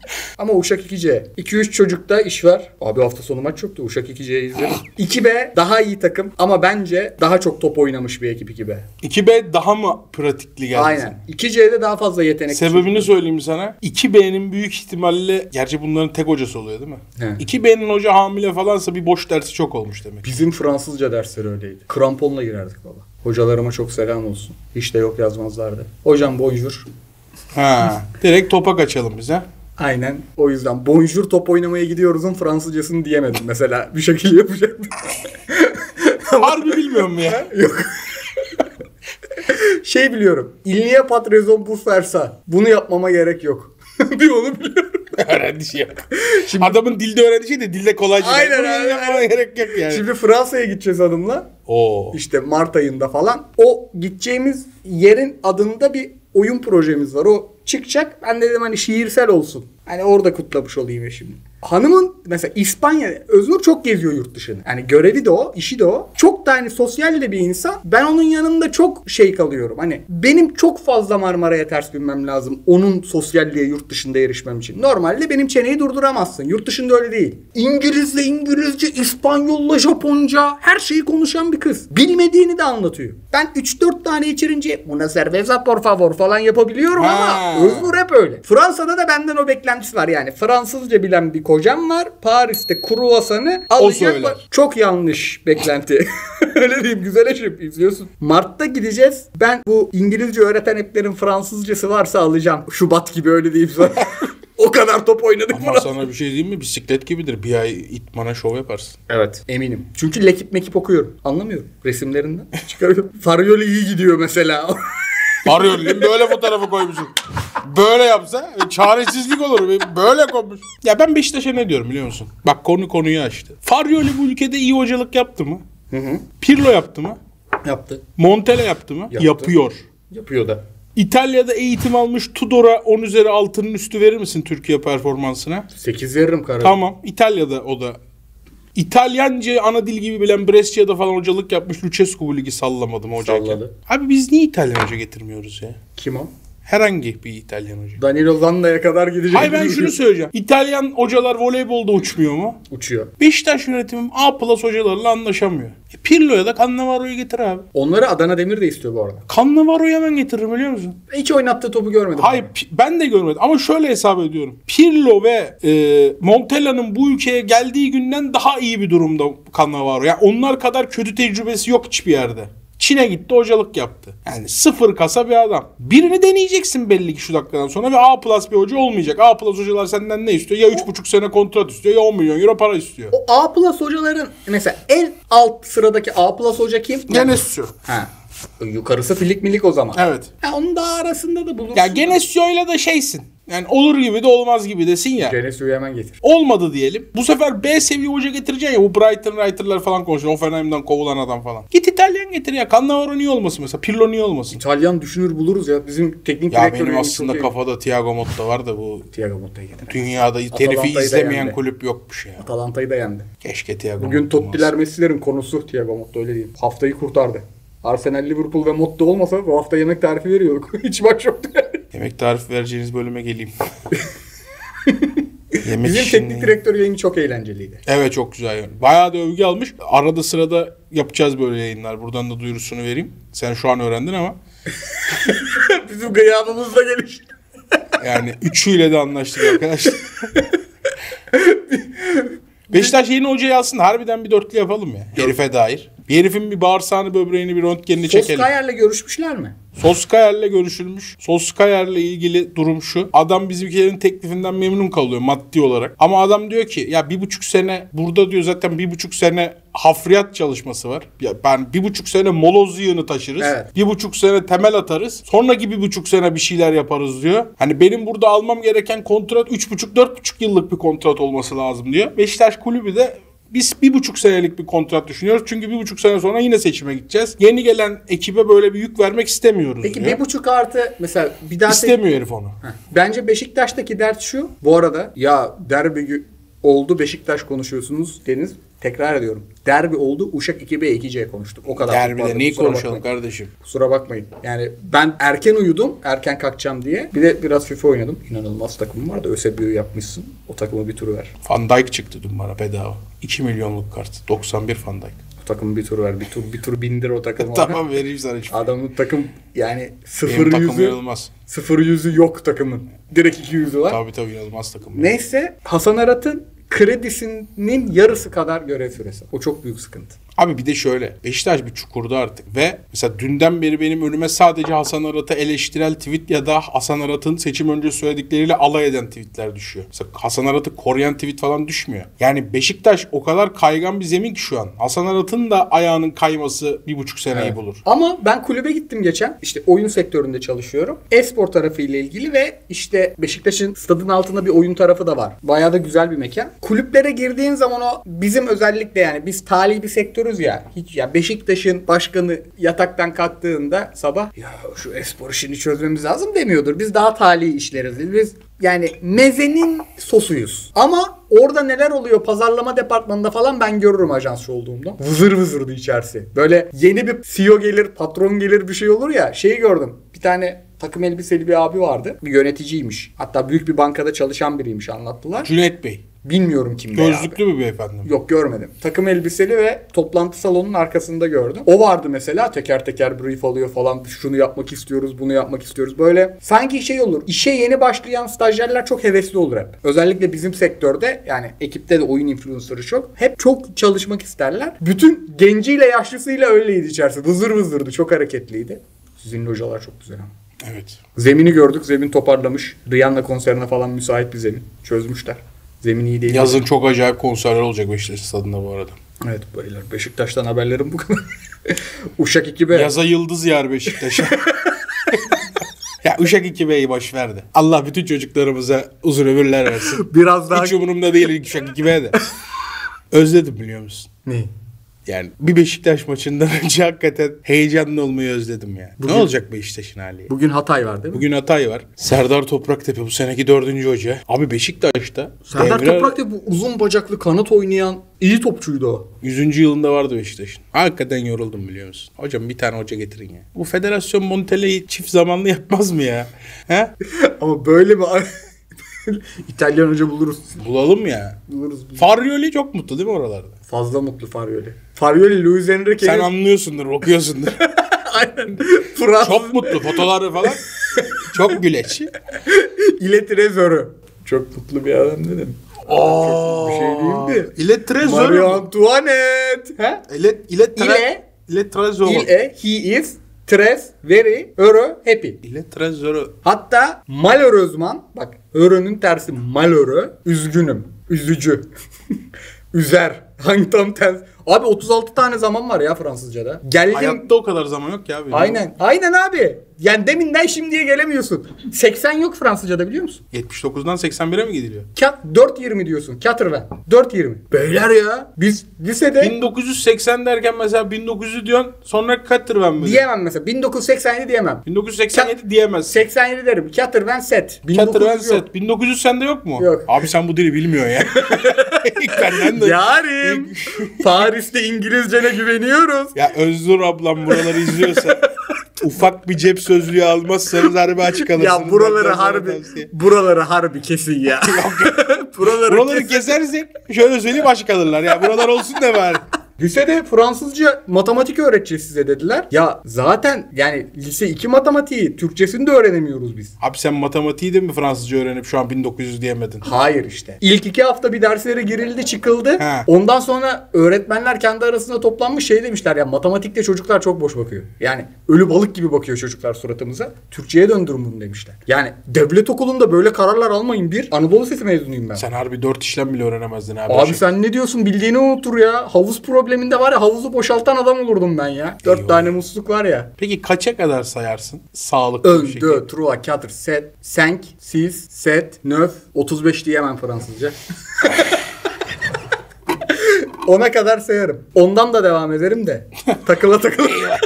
Ama Uşak 2C. 2-3 çocukta iş var. Abi hafta sonu maç yoktu. Uşak 2C'yi izledim. 2B daha iyi takım ama bence daha çok top oynamış bir ekip 2B. 2B daha mı pratikli geldi? Aynen. 2C'de daha fazla yetenek. Sebebini söyleyeyim sana. 2B'nin büyük ihtimalle gerçi bunların tek hocası oluyor değil mi? He. 2B'nin hoca hamile falansa bir boş dersi çok olmuş demek. Bizim Fransızca dersleri öyleydi. Kramponla girerdik valla. Hocalarıma çok selam olsun. Hiç de yok yazmazlardı. Hocam bonjour. Ha. Direkt topa kaçalım biz ha. Aynen. O yüzden bonjour top oynamaya gidiyoruz'un Fransızcasını diyemedim mesela. Bir şekilde yapacaktım. Harbi bilmiyorum ya. Yok. şey biliyorum. Il n'y a pas de raison pour faire ça. Bunu yapmama gerek yok. bir onu biliyorum. Öğrendiği şey yok. Adamın dilde öğrendiği şey de dilde kolayca. Aynen, Bunu aynen, yapmana aynen. gerek yok yani. Şimdi Fransa'ya gideceğiz hanımla. Oo. İşte Mart ayında falan. O gideceğimiz yerin adında bir oyun projemiz var. O çıkacak. Ben de dedim hani şiirsel olsun. Hani orada kutlamış olayım şimdi. Hanımın mesela İspanya, Öznur çok geziyor yurt dışını. Yani görevi de o, işi de o. Çok da hani sosyal de bir insan. Ben onun yanında çok şey kalıyorum. Hani benim çok fazla Marmara'ya ters binmem lazım. Onun sosyalliğe yurt dışında erişmem için. Normalde benim çeneyi durduramazsın. Yurt dışında öyle değil. İngilizce, İngilizce, İspanyolla, Japonca her şeyi konuşan bir kız. Bilmediğini de anlatıyor. Ben 3-4 tane içirince buna cerveza por favor falan yapabiliyorum Ha. ama Öznur hep öyle. Fransa'da da benden o beklentisi var yani. Fransızca bilen bir kocam var. Paris'te kruvasanı alacak söyler. var. Çok yanlış beklenti. öyle diyeyim güzel eş yapayım izliyorsun. Mart'ta gideceğiz. Ben bu İngilizce öğreten app'lerin Fransızcası varsa alacağım. Şubat gibi öyle diyeyim sana. o kadar top oynadık Ama Fransa'da. sana bir şey diyeyim mi? Bisiklet gibidir. Bir ay itmana şov yaparsın. Evet. Eminim. Çünkü lekip mekip okuyorum. Anlamıyorum. Resimlerinden çıkarıyorum. Farioli iyi gidiyor mesela. Arıyorum değil mi? Böyle fotoğrafı koymuşum. Böyle yapsa e, çaresizlik olur. Böyle koymuş. Ya ben Beşiktaş'a ne diyorum biliyor musun? Bak konu konuyu açtı. Faryoli bu ülkede iyi hocalık yaptı mı? Pirlo yaptı mı? Yaptı. Montella yaptı mı? Yaptı. Yapıyor. Yapıyor da. İtalya'da eğitim almış Tudor'a 10 üzeri altının üstü verir misin Türkiye performansına? 8 veririm kararı. Tamam. İtalya'da o da. İtalyanca ana dil gibi bilen Brescia'da falan hocalık yapmış Lucescu bu ligi sallamadım hocayken. Salladı. Abi biz niye İtalyan hoca getirmiyoruz ya? Kim o? Herhangi bir İtalyan hoca. Danilo Zanna'ya kadar gidecek. Hayır ben şunu söyleyeceğim. İtalyan hocalar voleybolda uçmuyor mu? Uçuyor. Beşiktaş yönetimi A plus hocalarla anlaşamıyor. E Pirlo'ya da Cannavaro'yu getir abi. Onları Adana Demir de istiyor bu arada. Cannavaro'yu hemen getiririm biliyor musun? Hiç oynattığı topu görmedim. Hayır pi- ben de görmedim ama şöyle hesap ediyorum. Pirlo ve e, Montella'nın bu ülkeye geldiği günden daha iyi bir durumda Cannavaro. Yani onlar kadar kötü tecrübesi yok hiçbir yerde. Çin'e gitti hocalık yaptı. Yani sıfır kasa bir adam. Birini deneyeceksin belli ki şu dakikadan sonra ve A plus bir hoca olmayacak. A plus hocalar senden ne istiyor? Ya 3,5 sene kontrat istiyor ya 10 milyon euro para istiyor. O A plus hocaların mesela en alt sıradaki A plus hoca kim? Genesio. Ha. Yukarısı filik milik o zaman. Evet. Ha, onun daha arasında da bulursun. Ya Genesio'yla da şeysin. Yani olur gibi de olmaz gibi desin ya. Genesio'yu hemen getir. Olmadı diyelim. Bu sefer B seviye hoca getireceksin ya. Bu Brighton Writer'lar falan konuşuyor. Offenheim'den kovulan adam falan. Git İtalyan getir ya. Cannavaro niye olmasın mesela? Pirlo niye olmasın? İtalyan düşünür buluruz ya. Bizim teknik Ya direktörü benim benim aslında çok iyi. kafada Thiago Motta var da bu Thiago Motta'yı getir. dünyada da izlemeyen kulüp yokmuş ya. Atalanta'yı da yendi. Keşke Thiago Bugün Motta Totti'ler. Messi'lerin konusu Thiago Motta öyle diyeyim. Haftayı kurtardı. Arsenal, Liverpool ve Motta olmasa bu hafta yemek tarifi veriyorduk. Hiç maç yoktu yani. Yemek tarif vereceğiniz bölüme geleyim. Yemek Bizim işini- teknik direktör yayını çok eğlenceliydi. Evet çok güzel yani. Bayağı da övgü almış. Arada sırada yapacağız böyle yayınlar. Buradan da duyurusunu vereyim. Sen şu an öğrendin ama. Bizim gıyabımızda gelişti. Yani üçüyle de anlaştık arkadaşlar. Beşiktaş yeni hocayı alsın. Harbiden bir dörtlü yapalım ya. Herife dair. Bir herifin bir bağırsağını, böbreğini, bir röntgenini çekelim. Soskayer'le görüşmüşler mi? Soskayer'le görüşülmüş. Soskayer'le ilgili durum şu. Adam bizimkilerin teklifinden memnun kalıyor maddi olarak. Ama adam diyor ki ya bir buçuk sene burada diyor zaten bir buçuk sene hafriyat çalışması var. Ya ben bir buçuk sene moloz yığını taşırız. Evet. Bir buçuk sene temel atarız. Sonraki bir buçuk sene bir şeyler yaparız diyor. Hani benim burada almam gereken kontrat üç buçuk dört buçuk yıllık bir kontrat olması lazım diyor. Beşiktaş kulübü de biz bir buçuk senelik bir kontrat düşünüyoruz. Çünkü bir buçuk sene sonra yine seçime gideceğiz. Yeni gelen ekibe böyle bir yük vermek istemiyoruz Peki diyor. bir buçuk artı mesela bir daha İstemiyor herif onu. Heh. Bence Beşiktaş'taki dert şu. Bu arada ya derbi oldu Beşiktaş konuşuyorsunuz Deniz. Tekrar ediyorum. Derbi oldu Uşak 2B 2C konuştuk. O kadar. Derbide neyi konuşalım bakmayın. kardeşim? Kusura bakmayın. Yani ben erken uyudum. Erken kalkacağım diye. Bir de biraz FIFA oynadım. İnanılmaz takımım var da ÖSB'yi yapmışsın. O takıma bir tur ver. Van Dijk çıktı dün bana bedava. 2 milyonluk kart. 91 Van Dijk. O takımı bir tur ver. Bir tur bir tur bindir o takımı. tamam vereyim sana hiç. Adamın takım yani Benim sıfır takım yüzü inanılmaz. sıfır yüzü yok takımın. Direkt iki yüzü var. Tabii tabii inanılmaz takım. Neyse Hasan Arat'ın kredisinin yarısı kadar görev süresi. O çok büyük sıkıntı. Abi bir de şöyle. Beşiktaş bir çukurda artık. Ve mesela dünden beri benim önüme sadece Hasan Arat'a eleştirel tweet ya da Hasan Arat'ın seçim önce söyledikleriyle alay eden tweetler düşüyor. Mesela Hasan Arat'ı koruyan tweet falan düşmüyor. Yani Beşiktaş o kadar kaygan bir zemin ki şu an. Hasan Arat'ın da ayağının kayması bir buçuk seneyi bulur. Ama ben kulübe gittim geçen. İşte oyun sektöründe çalışıyorum. E-spor tarafı ile ilgili ve işte Beşiktaş'ın stadın altında bir oyun tarafı da var. Bayağı da güzel bir mekan. Kulüplere girdiğin zaman o bizim özellikle yani biz tali bir sektörüz ya. Hiç ya Beşiktaş'ın başkanı yataktan kalktığında sabah ya şu e-spor işini çözmemiz lazım demiyordur. Biz daha tali işleriz. Biz yani mezenin sosuyuz. Ama orada neler oluyor pazarlama departmanında falan ben görürüm ajansçı olduğumda. Vızır vızırdı içerisi. Böyle yeni bir CEO gelir, patron gelir bir şey olur ya. Şeyi gördüm. Bir tane takım elbiseli bir abi vardı. Bir yöneticiymiş. Hatta büyük bir bankada çalışan biriymiş anlattılar. Cüneyt Bey. Bilmiyorum kim be abi. Gözlüklü mü beyefendi? Yok görmedim. Takım elbiseli ve toplantı salonunun arkasında gördüm. O vardı mesela teker teker brief alıyor falan. Şunu yapmak istiyoruz, bunu yapmak istiyoruz. Böyle sanki şey olur. İşe yeni başlayan stajyerler çok hevesli olur hep. Özellikle bizim sektörde yani ekipte de oyun influencer'ı çok. Hep çok çalışmak isterler. Bütün genciyle yaşlısıyla öyleydi içerisi. Vızır vızırdı. Çok hareketliydi. Sizin hocalar çok güzel ama. Evet. Zemini gördük. Zemin toparlamış. Rihanna konserine falan müsait bir zemin. Çözmüşler. Zemin iyi değil. Yazın çok acayip konserler olacak Beşiktaş stadında bu arada. Evet beyler. Beşiktaş'tan haberlerim bu kadar. Uşak 2B. Yaza yıldız yer Beşiktaş'a. ya Uşak 2B'yi boş verdi. Allah bütün çocuklarımıza uzun ömürler versin. Biraz daha... Hiç umurumda değil Uşak 2B de. Özledim biliyor musun? Ne? Yani bir Beşiktaş maçından önce hakikaten heyecanlı olmayı özledim ya. Bugün- Ne olacak Beşiktaş'ın hali? Bugün Hatay var değil mi? Bugün Hatay var. Serdar Topraktepe bu seneki dördüncü hoca. Abi Beşiktaş'ta Serdar devre- Toprak da bu uzun bacaklı kanat oynayan iyi topçuydu o. 100. yılında vardı Beşiktaş'ın. Hakikaten yoruldum biliyor musun? Hocam bir tane hoca getirin ya. Bu federasyon Montella'yı çift zamanlı yapmaz mı ya? He? Ama böyle mi? İtalyan hoca buluruz. Bulalım ya. Buluruz. buluruz. Farioli çok mutlu değil mi oralarda? Fazla mutlu Farioli. Farioli Luis Sen Enrique'nin anlıyorsundur, okuyorsundur. aynen Fransız çok mutlu fotoğrafları falan. Çok güleç. ile trezörü. Çok mutlu bir adam dedim. Oo. Bir şey diyeyim mi? İle trezor. Marie Antoinette. He? İle, ile, tre- İle. ile trezor. Il e, he is, tres, very, heureux, happy. İle trezor. Hatta malheureusement, bak heureux'ün tersi malheureux, üzgünüm, üzücü, üzer. Hangi tam ters? Abi 36 tane zaman var ya Fransızca'da. Geldim. Hayatta o kadar zaman yok ya. benim. Aynen. Aynen abi. Yani deminden şimdiye gelemiyorsun. 80 yok Fransızca'da biliyor musun? 79'dan 81'e mi gidiliyor? Kat 4.20 diyorsun. Katırven. 4.20. Beyler ya. Biz lisede 1980 derken mesela 1900 diyorsun sonra Katırven mi? diyemem mesela. 1987 diyemem. 1987 diyemez. 87 derim. Katırven set. Katırven 1900 yok. set. 1900 sende yok mu? Yok. Abi sen bu dili bilmiyorsun ya. Benden de. Ya. Yarim. Paris'te İngilizcene güveniyoruz. Özgür ablam buraları izliyorsa ufak bir cep sözlüğü almazsanız harbi açık alırsınız. Ya buraları harbi tavsiye. buraları harbi kesin ya. buraları, Buraları kesin. kesersek şöyle söyleyeyim açık alırlar ya. Buralar olsun da bari. Lisede Fransızca matematik öğreteceğiz size dediler. Ya zaten yani lise 2 matematiği Türkçesini de öğrenemiyoruz biz. Abi sen matematiği de mi Fransızca öğrenip şu an 1900 diyemedin? Hayır işte. İlk iki hafta bir derslere girildi çıkıldı. He. Ondan sonra öğretmenler kendi arasında toplanmış şey demişler ya matematikte çocuklar çok boş bakıyor. Yani ölü balık gibi bakıyor çocuklar suratımıza. Türkçe'ye döndürün bunu demişler. Yani devlet okulunda böyle kararlar almayın bir. Anadolu Lisesi mezunuyum ben. Sen harbi 4 işlem bile öğrenemezdin abi. Abi sen ne diyorsun bildiğini unutur ya. Havuz probleminde var ya havuzu boşaltan adam olurdum ben ya. Dört Eyvah. tane musluk var ya. Peki kaça kadar sayarsın? Sağlıklı bir Un, şekilde. deux, trois, quatre, sept, cinq, six, sept, neuf, 35 diyemem Fransızca. Ona kadar sayarım. Ondan da devam ederim de. Takıla takıla.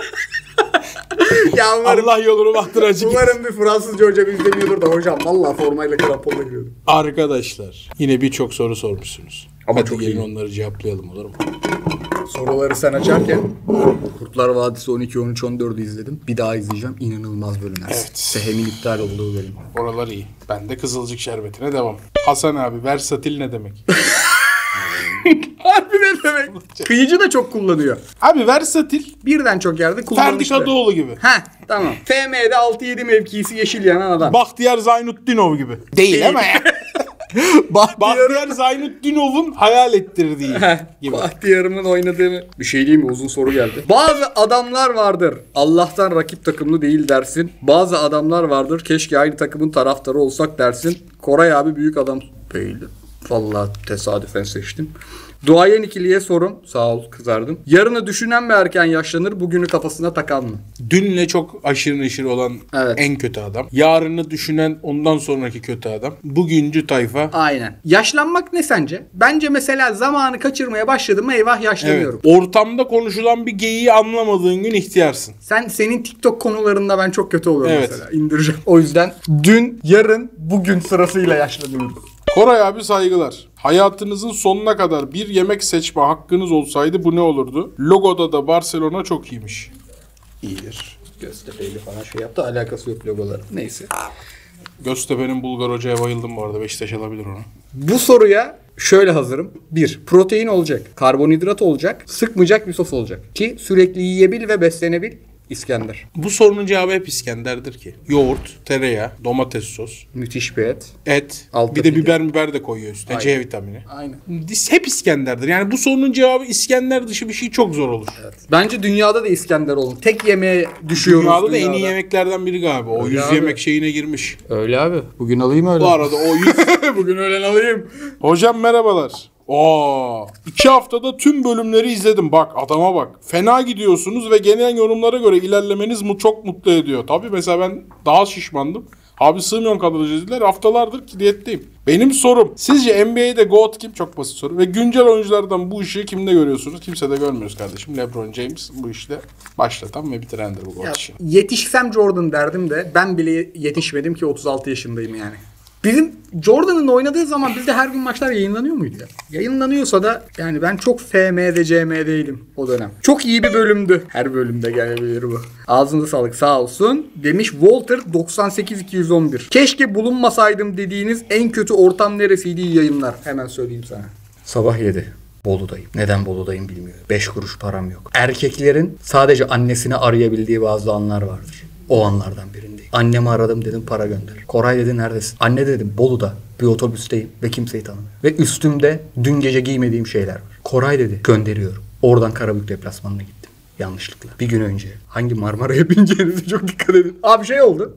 ya umarım, Allah yolunu bahtır açık. umarım bir Fransızca hocam izlemiyordur da hocam. Vallahi formayla kramponla giriyordum. Arkadaşlar yine birçok soru sormuşsunuz. Ama Hadi çok iyi. onları cevaplayalım olur mu? Soruları sen açarken Kurtlar Vadisi 12, 13, 14'ü izledim. Bir daha izleyeceğim. İnanılmaz bölümler. Evet. Sehem'in iptal olduğu bölüm. Oralar iyi. Ben de Kızılcık Şerbeti'ne devam. Hasan abi versatil ne demek? Harbi ne demek? Kıyıcı da çok kullanıyor. Abi versatil Birden çok yerde Ferdi kullanmıştı. Kadıoğlu gibi. Heh tamam. FM'de 6-7 mevkisi yeşil yanan adam. Bahtiyar Zaynutdinov gibi. Değil ama ya. Bahtiyar Zaynutdinov'un hayal ettirdiği gibi. Bahtiyar'ımın oynadığını bir şey diyeyim mi? Uzun soru geldi. Bazı adamlar vardır. Allah'tan rakip takımlı değil dersin. Bazı adamlar vardır. Keşke aynı takımın taraftarı olsak dersin. Koray abi büyük adam değildi. Vallahi tesadüfen seçtim. Duayen ikiliye sorum. Sağ ol kızardım. Yarını düşünen mi erken yaşlanır? Bugünü kafasına takan mı? Dünle çok aşırı neşir olan Evet. en kötü adam. Yarını düşünen ondan sonraki kötü adam. Bugüncü tayfa. Aynen. Yaşlanmak ne sence? Bence mesela zamanı kaçırmaya başladım mı eyvah Evet. yaşlanıyorum. Ortamda konuşulan bir geyiği anlamadığın gün ihtiyarsın. Sen senin TikTok konularında ben çok kötü oluyorum Evet. mesela. İndireceğim. O yüzden dün, yarın, bugün sırasıyla yaşlanıyoruz. Koray abi saygılar. Hayatınızın sonuna kadar bir yemek seçme hakkınız olsaydı bu ne olurdu? Logoda da Barcelona çok iyiymiş. İyidir. Göztepe'yle falan şey yaptı. Alakası yok logoların. Neyse. Göztepe'nin Bulgar hocaya bayıldım bu arada. Beşiktaş alabilir onu. Bu soruya şöyle hazırım. Bir, protein olacak. Karbonhidrat olacak. Sıkmayacak bir sos olacak. Ki sürekli yiyebil ve beslenebil. İskender. Bu sorunun cevabı hep İskender'dir ki. Yoğurt, tereyağı, domates sos, Müthiş bir et. et, Altta bir de pide. biber biber de koyuyor üstüne. C vitamini. Aynen. Hep İskender'dir. Yani bu sorunun cevabı İskender dışı bir şey çok zor olur. Bence dünyada da İskender olun. Tek yemeğe düşüyoruz. Dünyada da en iyi yemeklerden biri galiba. O Öyle 100 abi. yemek şeyine girmiş. Öyle abi. Bugün alayım öyle. Bu arada o 100... Bugün öğlen alayım. Hocam merhabalar. Oo, iki haftada tüm bölümleri izledim. Bak adama bak. Fena gidiyorsunuz ve genel yorumlara göre ilerlemeniz mu çok mutlu ediyor. Tabii mesela ben daha şişmandım. Abi sığmıyorum kadraja dediler. Haftalardır ki diyetteyim. Benim sorum. Sizce NBA'de GOAT kim? Çok basit soru. Ve güncel oyunculardan bu işi kimde görüyorsunuz? Kimse de görmüyoruz kardeşim. LeBron James bu işte başlatan ve bitirendir bu GOAT işini. Yetişsem Jordan derdim de ben bile yetişmedim ki 36 yaşındayım yani. Bizim Jordan'ın oynadığı zaman bizde her gün maçlar yayınlanıyor muydu ya? Yayınlanıyorsa da yani ben çok FM'de CM değilim o dönem. Çok iyi bir bölümdü. Her bölümde gelebilir bu. Ağzınıza sağlık sağ olsun. Demiş Walter 98211. Keşke bulunmasaydım dediğiniz en kötü ortam neresiydi iyi yayınlar. Hemen söyleyeyim sana. Sabah 7. Bolu'dayım. Neden Bolu'dayım bilmiyorum. 5 kuruş param yok. Erkeklerin sadece annesini arayabildiği bazı anlar vardır. O anlardan birindeyim. Annemi aradım dedim para gönder. Koray dedi neredesin? Anne dedim Bolu'da bir otobüsteyim ve kimseyi tanımıyorum. Ve üstümde dün gece giymediğim şeyler var. Koray dedi gönderiyorum. Oradan Karabük deplasmanına gittim. Yanlışlıkla. Bir gün önce. Hangi Marmara'ya bineceğinize çok dikkat edin. Abi şey oldu.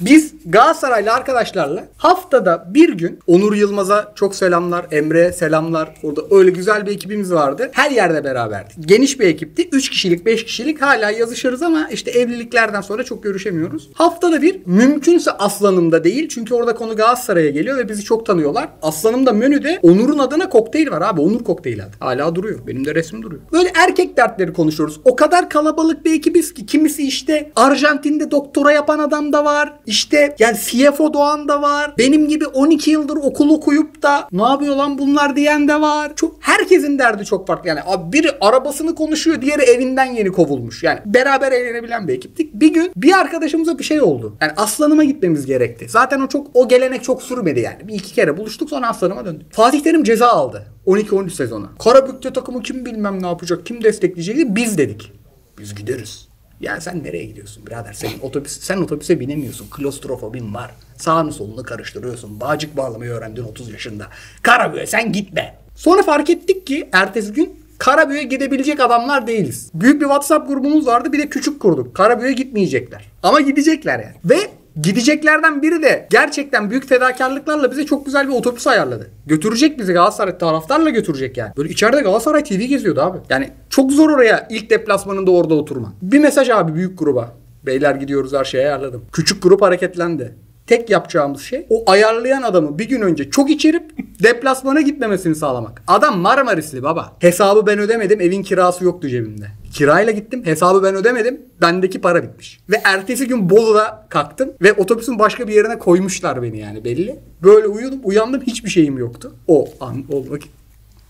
Biz Galatasaraylı arkadaşlarla haftada bir gün Onur Yılmaz'a çok selamlar, Emre selamlar. Orada öyle güzel bir ekibimiz vardı. Her yerde beraberdik. Geniş bir ekipti. 3 kişilik, 5 kişilik hala yazışırız ama işte evliliklerden sonra çok görüşemiyoruz. Haftada bir mümkünse Aslanım'da değil. Çünkü orada konu Galatasaray'a geliyor ve bizi çok tanıyorlar. Aslanım'da menüde Onur'un adına kokteyl var abi. Onur kokteyli adı. Hala duruyor. Benim de resim duruyor. Böyle erkek dertleri konuşuyoruz. O kadar kalabalık bir ekibiz ki kimisi işte Arjantin'de doktora yapan adam da var. İşte yani CFO Doğan da var. Benim gibi 12 yıldır okul okuyup da ne yapıyor lan bunlar diyen de var. Çok herkesin derdi çok farklı. Yani biri arabasını konuşuyor, diğeri evinden yeni kovulmuş. Yani beraber eğlenebilen bir ekiptik. Bir gün bir arkadaşımıza bir şey oldu. Yani Aslanıma gitmemiz gerekti. Zaten o çok o gelenek çok sürmedi yani. Bir iki kere buluştuk sonra Aslanıma döndük. Fatih Terim ceza aldı. 12-13 sezonu. Karabük'te takımı kim bilmem ne yapacak, kim destekleyecek biz dedik. Biz gideriz. Ya sen nereye gidiyorsun birader? Senin otobüs, sen otobüse binemiyorsun. Klostrofobin var. Sağını solunu karıştırıyorsun. Bağcık bağlamayı öğrendin 30 yaşında. Karabük'e sen gitme. Sonra fark ettik ki ertesi gün Karabük'e gidebilecek adamlar değiliz. Büyük bir WhatsApp grubumuz vardı bir de küçük kurduk. Karabük'e gitmeyecekler. Ama gidecekler yani. Ve Gideceklerden biri de gerçekten büyük fedakarlıklarla bize çok güzel bir otobüs ayarladı. Götürecek bizi Galatasaray taraftarla götürecek yani. Böyle içeride Galatasaray TV geziyordu abi. Yani çok zor oraya ilk deplasmanında orada oturman. Bir mesaj abi büyük gruba. Beyler gidiyoruz her şeyi ayarladım. Küçük grup hareketlendi. Tek yapacağımız şey o ayarlayan adamı bir gün önce çok içirip deplasmana gitmemesini sağlamak. Adam Marmarisli baba. Hesabı ben ödemedim evin kirası yoktu cebimde. Kirayla gittim. Hesabı ben ödemedim. Bendeki para bitmiş. Ve ertesi gün Bolu'da kalktım. Ve otobüsün başka bir yerine koymuşlar beni yani belli. Böyle uyudum. Uyandım. Hiçbir şeyim yoktu. O an olmak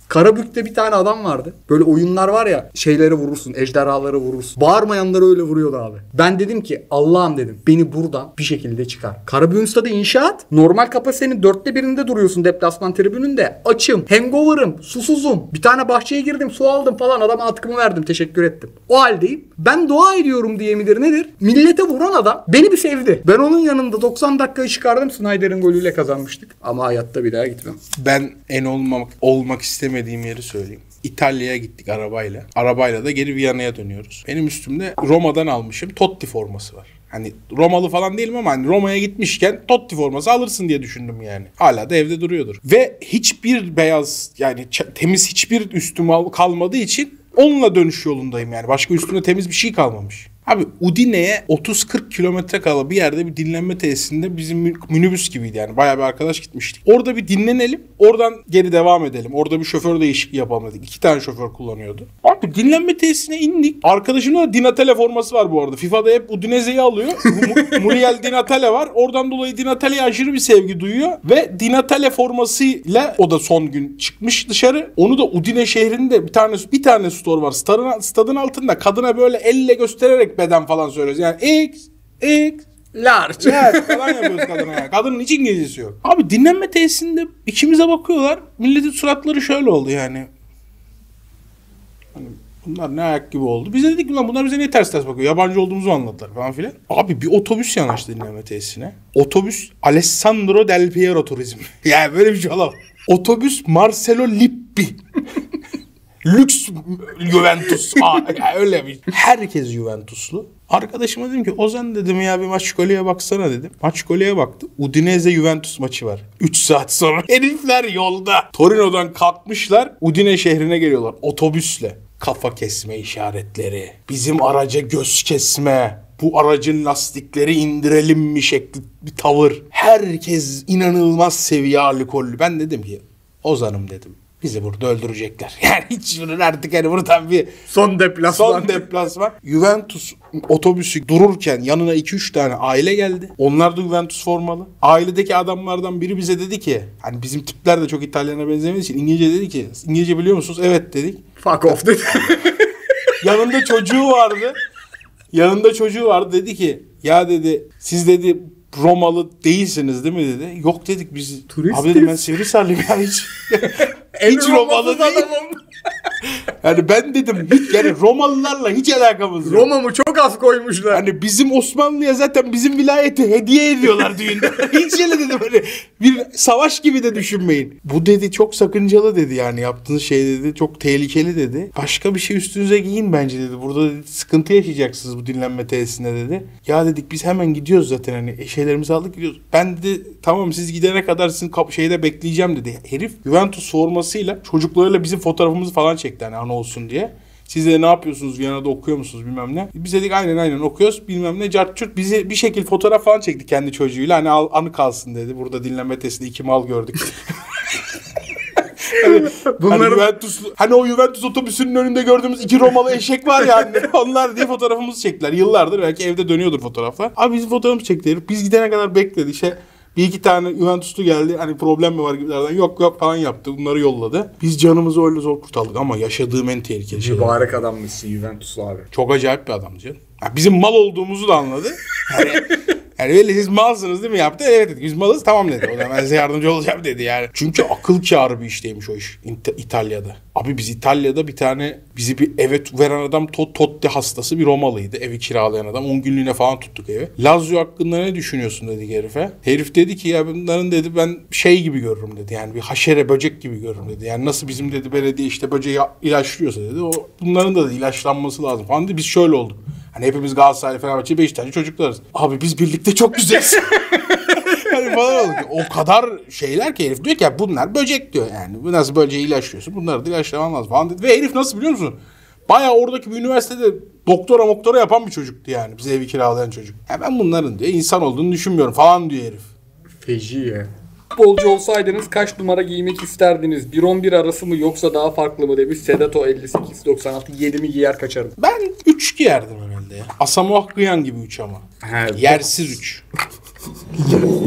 Karabük'te bir tane adam vardı. Böyle oyunlar var ya şeyleri vurursun, ejderhaları vurursun. Bağırmayanları öyle vuruyordu abi. Ben dedim ki Allah'ım dedim beni buradan bir şekilde çıkar. Karabük'ün stadı inşaat. Normal kapasitenin dörtte birinde duruyorsun deplasman tribününde. Açım, hangover'ım, susuzum. Bir tane bahçeye girdim, su aldım falan. Adama atkımı verdim, teşekkür ettim. O haldeyim. Ben dua ediyorum diye midir nedir? Millete vuran adam beni bir sevdi. Ben onun yanında 90 dakikayı çıkardım. Snyder'in golüyle kazanmıştık. Ama hayatta bir daha gitmem. Ben en olmamak olmak istemediğim yeri söyleyeyim. İtalya'ya gittik arabayla. Arabayla da geri Viyana'ya dönüyoruz. Benim üstümde Roma'dan almışım Totti forması var. Hani Romalı falan değilim ama hani Roma'ya gitmişken Totti forması alırsın diye düşündüm yani. Hala da evde duruyordur. Ve hiçbir beyaz yani temiz hiçbir üstüm al- kalmadığı için onunla dönüş yolundayım yani. Başka üstümde temiz bir şey kalmamış. Abi Udine'ye 30-40 kilometre kala bir yerde bir dinlenme tesisinde bizim minibüs gibiydi yani. Bayağı bir arkadaş gitmiştik. Orada bir dinlenelim. Oradan geri devam edelim. Orada bir şoför değişikliği yapalım dedik. İki tane şoför kullanıyordu. Abi dinlenme tesisine indik. Arkadaşımda da Dinatale forması var bu arada. FIFA'da hep Udinese'yi alıyor. Mu- Muriel Dinatale var. Oradan dolayı Dinatale'ye aşırı bir sevgi duyuyor. Ve Dinatale formasıyla o da son gün çıkmış dışarı. Onu da Udine şehrinde bir tane bir tane store var. Stadın, stadın altında kadına böyle elle göstererek beden falan söylüyoruz. Yani X, X, Large. Evet falan yapıyoruz kadına yani. Kadının hiç İngilizcesi yok. Abi dinlenme tesisinde ikimize bakıyorlar. Milletin suratları şöyle oldu yani. Hani bunlar ne ayak gibi oldu. Biz de dedik ki lan bunlar bize niye ters ters bakıyor. Yabancı olduğumuzu anlattılar falan filan. Abi bir otobüs yanaştı dinlenme tesisine. Otobüs Alessandro Del Piero Turizm. yani böyle bir şey olamaz. Otobüs Marcelo Lippi. Lüks Juventus. Aa, öyle bir. Herkes Juventuslu. Arkadaşıma dedim ki Ozan dedim ya bir maç golüye baksana dedim. Maç golüye baktı. Udinese Juventus maçı var. 3 saat sonra. Herifler yolda. Torino'dan kalkmışlar. Udine şehrine geliyorlar. Otobüsle. Kafa kesme işaretleri. Bizim araca göz kesme. Bu aracın lastikleri indirelim mi şekli bir tavır. Herkes inanılmaz seviye alkollü. Ben dedim ki Ozan'ım dedim. Bizi burada öldürecekler. Yani hiç bunun artık hani buradan bir Son deplasman. son deplasman. Juventus otobüsü dururken yanına 2-3 tane aile geldi. Onlar da Juventus formalı. Ailedeki adamlardan biri bize dedi ki hani bizim tipler de çok İtalyan'a benzemediği için İngilizce dedi ki İngilizce biliyor musunuz? Evet dedik. Fuck off dedi. Yanında çocuğu vardı. Yanında çocuğu vardı dedi ki ya dedi siz dedi Romalı değilsiniz değil mi dedi. Yok dedik biz. Turistiz. Abi dedim ben Sivrisalıyım ya hiç. hiç Romalı değil. Yani ben dedim yani Romalılarla hiç alakamız yok. Roma'mı çok az koymuşlar. Hani bizim Osmanlı'ya zaten bizim vilayeti hediye ediyorlar düğünde. Hiç öyle dedim hani bir savaş gibi de düşünmeyin. Bu dedi çok sakıncalı dedi yani yaptığınız şey dedi çok tehlikeli dedi. Başka bir şey üstünüze giyin bence dedi. Burada dedi, sıkıntı yaşayacaksınız bu dinlenme tesisinde dedi. Ya dedik biz hemen gidiyoruz zaten hani şeylerimizi aldık gidiyoruz. Ben dedi tamam siz gidene kadar sizin şeyde bekleyeceğim dedi. Herif Juventus formasıyla çocuklarıyla bizim fotoğrafımızı falan çekti hani olsun diye. Siz de ne yapıyorsunuz Viyana'da okuyor musunuz bilmem ne. Biz dedik aynen aynen okuyoruz bilmem ne. Cart çurt bizi bir şekil fotoğraf falan çekti kendi çocuğuyla. Hani al, anı kalsın dedi. Burada dinlenme testinde iki mal gördük. hani, Bunların- hani, Juventus, hani o Juventus otobüsünün önünde gördüğümüz iki Romalı eşek var ya hani. Onlar diye fotoğrafımızı çektiler. Yıllardır belki evde dönüyordur fotoğraflar. Abi bizim fotoğrafımızı çekti herif. Biz gidene kadar bekledi. İşte bir iki tane Juventuslu geldi. Hani problem mi var gibilerden. Yok yok falan yaptı. Bunları yolladı. Biz canımızı öyle zor kurtardık ama yaşadığım en tehlikeli şey. Mübarek adammışsın Juventuslu abi. Çok acayip bir adam canım. Ya bizim mal olduğumuzu da anladı. Yani, yani öyle siz malsınız değil mi yaptı? Evet dedik biz malız tamam dedi. O zaman ben size yardımcı olacağım dedi yani. Çünkü akıl kârı bir işteymiş o iş İtalya'da. Abi biz İtalya'da bir tane bizi bir eve veren adam Tot Totti hastası bir Romalıydı. Evi kiralayan adam. 10 günlüğüne falan tuttuk evi. Lazio hakkında ne düşünüyorsun dedik herife. Herif dedi ki ya bunların dedi ben şey gibi görürüm dedi. Yani bir haşere böcek gibi görürüm dedi. Yani nasıl bizim dedi belediye işte böceği ilaçlıyorsa dedi. O bunların da dedi, ilaçlanması lazım falan dedi. Biz şöyle olduk. Hani hepimiz Galatasaray, Fenerbahçe, Beşiktaş'ı çocuklarız. Abi biz birlikte çok güzeliz. hani falan oldu. O kadar şeyler ki herif diyor ki ya bunlar böcek diyor yani. Bu nasıl böceği ilaçlıyorsun? Bunları da ilaçlaman lazım falan dedi. Ve herif nasıl biliyor musun? Baya oradaki bir üniversitede doktora moktora yapan bir çocuktu yani. Bize evi kiralayan çocuk. Ya ben bunların diyor insan olduğunu düşünmüyorum falan diyor herif. Feci ya. Futbolcu olsaydınız kaç numara giymek isterdiniz? 1-11 arası mı yoksa daha farklı mı demiş. Sedato 58-96 7 mi giyer kaçarım. Ben 3 giyerdim herhalde ya. Asamoah Gyan gibi 3 ama. He, Yersiz 3.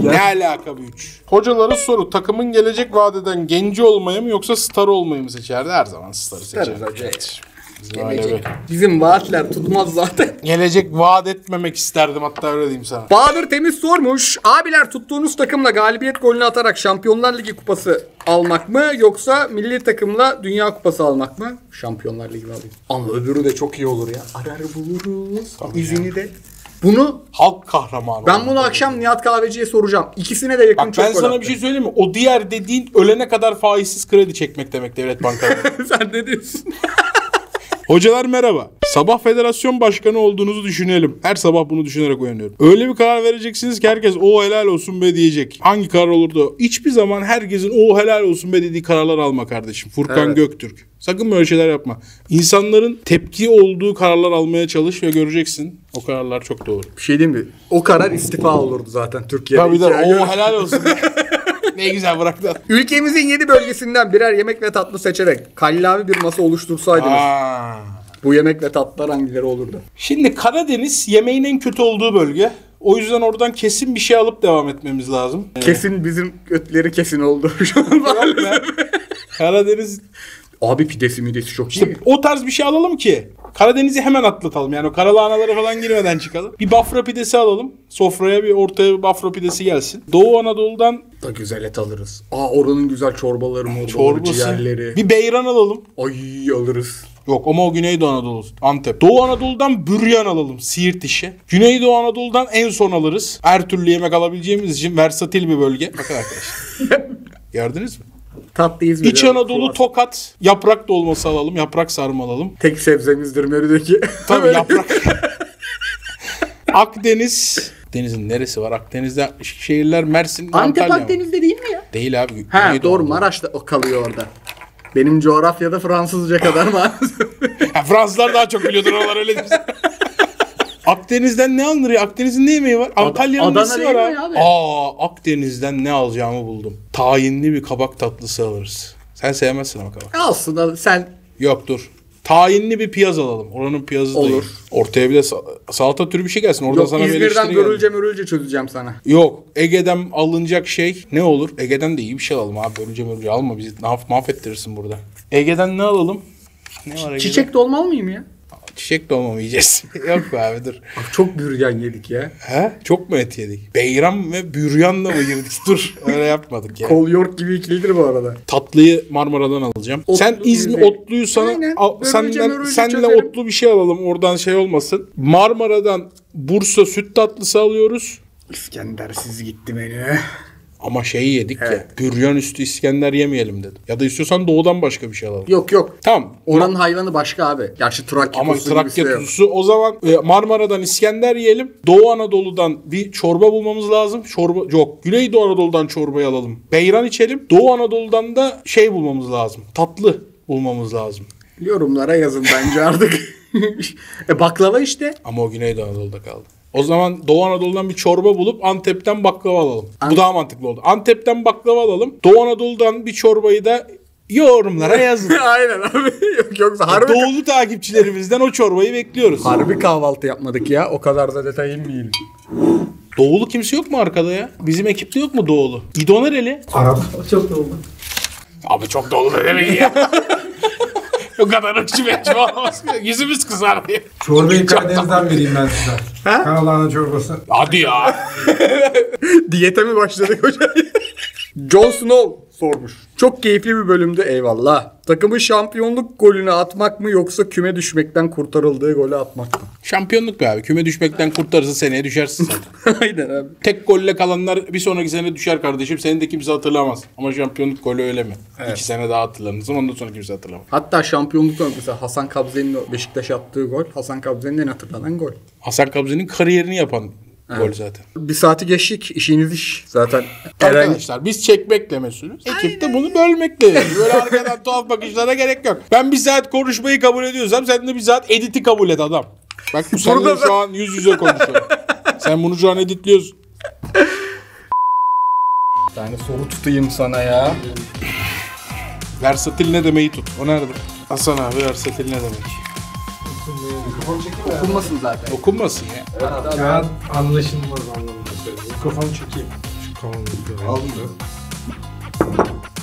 ne alaka bu 3? Hocalara soru. Takımın gelecek vadeden genci olmayı mı yoksa star olmayı mı seçerdi? Her zaman starı seçerdi. Hocam. Gelecek. Bizim vaatler tutmaz zaten. Gelecek vaat etmemek isterdim hatta öyle diyeyim sana. Bahadır Temiz sormuş. Abiler tuttuğunuz takımla galibiyet golünü atarak Şampiyonlar Ligi kupası almak mı yoksa milli takımla Dünya Kupası almak mı? Şampiyonlar Ligi alayım. Ama öbürü de çok iyi olur ya. Arar buluruz. izini de. Bunu Halk kahramanı. ben bunu akşam Nihat Kahveci'ye soracağım. İkisine de yakın Bak çok ben sana attı. bir şey söyleyeyim mi? O diğer dediğin ölene kadar faizsiz kredi çekmek demek devlet bankaları. Sen ne diyorsun? Hocalar merhaba. Sabah federasyon başkanı olduğunuzu düşünelim. Her sabah bunu düşünerek uyanıyorum. Öyle bir karar vereceksiniz ki herkes o helal olsun be diyecek. Hangi karar olurdu? Hiçbir zaman herkesin o helal olsun be dediği kararlar alma kardeşim. Furkan Evet. Göktürk. Sakın böyle şeyler yapma. İnsanların tepki olduğu kararlar almaya çalış ve göreceksin. O kararlar çok doğru. bir şey diyeyim mi? O karar istifa olurdu zaten Türkiye'de. Tabii de o helal olsun. ne güzel bıraktın. Ülkemizin 7 bölgesinden birer yemek ve tatlı seçerek kallavi bir masa oluştursaydınız. Aa. Bu yemek ve tatlılar hangileri olurdu? Şimdi Karadeniz yemeğin en kötü olduğu bölge. O yüzden oradan kesin bir şey alıp devam etmemiz lazım. Kesin bizim ötleri kesin oldu şu an. Karadeniz Abi pidesi midesi çok işte iyi. o tarz bir şey alalım ki Karadeniz'i hemen atlatalım. Yani o karalahanalara falan girmeden çıkalım. Bir bafra pidesi alalım. Sofraya bir ortaya bir bafra pidesi gelsin. Doğu Anadolu'dan Da güzel et alırız. Aa oranın güzel çorbaları morbaları, çorbası. ciğerleri. Bir beyran alalım. Ay alırız. Yok ama o Güneydoğu Anadolu. Antep. Doğu Anadolu'dan büryan alalım. Siirt işi. Güneydoğu Anadolu'dan en son alırız. Her türlü yemek alabileceğimiz için versatil bir bölge. Bakın arkadaşlar. Gördünüz mü? Tatlı İzmir. İç Anadolu Tokat yaprak dolması alalım. Yaprak sarma alalım. Tek sebzemizdir menüdeki. Tabii yaprak. Akdeniz. Denizin neresi var? Akdeniz'de şehirler Mersin, Antep Antalya. mı? Akdeniz'de değil mi ya? Değil abi. Ha Güneydoğu doğru. Maraş'ta o kalıyor orada. Benim coğrafyada Fransızca kadar maalesef. Fransızlar daha çok biliyordur oralar öyle. Akdeniz'den ne alınır ya? Akdeniz'in ne yemeği var? Antalya'nın Adana nesi var abi? abi? Aa Akdeniz'den ne alacağımı buldum. Tayinli bir kabak tatlısı alırız. Sen sevmezsin ama kabak. Alsın al- sen Yok dur. Tayinli bir piyaz alalım. Oranın piyazı da Olur. iyi. Ortaya bir de sa- salata türü bir şey gelsin. Orada yok sana bir İzmir'den eleştiri geldi. görülce mürülce çözeceğim sana. Yok. Ege'den alınacak şey ne olur? Ege'den de iyi bir şey alalım abi. Bölünce bölünce alma bizi mahv mahvettirirsin burada. Ege'den ne alalım? Ne var Ege'den? Çiçek dolmalı mıyım ya? Çiçek dolma mı yiyeceğiz? Yok be abi dur. Abi çok büryan yedik ya. He? Çok mu et yedik? Beyran ve büryanla mı girdik? dur. Öyle yapmadık ya. Kol york gibi ikilidir bu arada. Tatlıyı Marmara'dan alacağım. Otlu Sen İzmir güzel. otluyu sana Aynen. Börülce senden senle çözelim. otlu bir şey alalım. Oradan şey olmasın. Marmara'dan Bursa süt tatlısı alıyoruz. İskendersiz gitti menü. Ama şeyi yedik Evet. ya. Büryan üstü İskender yemeyelim dedim. Ya da istiyorsan doğudan başka bir şey alalım. Yok yok. Tamam. Oranın hayvanı başka abi. Gerçi Trakya Ama Trakya gibisi de yok. tuzusu o zaman e, Marmara'dan İskender yiyelim. Doğu Anadolu'dan bir çorba bulmamız lazım. Çorba yok. Güneydoğu Anadolu'dan çorbayı alalım. Beyran içelim. Doğu Anadolu'dan da şey bulmamız lazım. Tatlı bulmamız lazım. Yorumlara yazın bence artık. e baklava işte. Ama o Güneydoğu Anadolu'da kaldı. O zaman Doğu Anadolu'dan bir çorba bulup Antep'ten baklava alalım. Bu daha mantıklı oldu. Antep'ten baklava alalım. Doğu Anadolu'dan bir çorbayı da yorumlara yazın. Aynen abi. Yok yoksa harbi, Doğulu takipçilerimizden o çorbayı bekliyoruz. harbi kahvaltı yapmadık ya. O kadar da detay inmeyelim. Doğulu kimse yok mu arkada ya? Bizim ekipte yok mu Doğulu? İdo nereli? Çok oldu. Abi çok dolu da demeyin ya. o kadar ırkçı bekçi olamaz. Yüzümüz kızardı. Çorbayı Karadeniz'den vereyim ben size. Karalahana çorbası. Hadi ya. Diyete mi başladık hocam? Jon Snow sormuş. Çok keyifli bir bölümdü eyvallah. Takımın şampiyonluk golünü atmak mı yoksa küme düşmekten kurtarıldığı golü atmak mı? Şampiyonluk be abi. Küme düşmekten kurtarırsa seneye düşersin zaten. Aynen abi. Tek golle kalanlar bir sonraki sene düşer kardeşim. Seni de kimse hatırlamaz. Ama şampiyonluk golü öyle mi? İki sene daha hatırlanırsın. Ondan sonra kimse hatırlamaz. Hatta şampiyonlukta mesela Hasan Kabze'nin Beşiktaş'a attığı gol. Hasan Kabze'nin en hatırlanan gol. Hasan Kabzi'nin kariyerini yapan gol zaten. Bir saati geçtik. İşiniz iş. Zaten Eren Arkadaşlar biz çekmekle mesulüz. Ekipte bunu bölmekle. Böyle arkadan tuhaf bakışlara gerek yok. Ben bir saat konuşmayı kabul ediyorsam sen de bir saat editi kabul et adam. Bak bu seninle Burada şu an yüz yüze konuşuyorum. sen bunu şu an editliyorsun. Bir tane soru tutayım sana ya. Versatil ne demeyi tut. O nerede? Hasan abi versatil ne demek? Okunmasın zaten. Okunmasın ya. Kağıt anlaşılmaz anlamında söylüyorum. Mikrofonu çekeyim. Şu kavanozu. Aldım.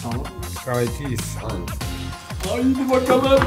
Tamam. Gayet iyiyiz. Haydi bakalım.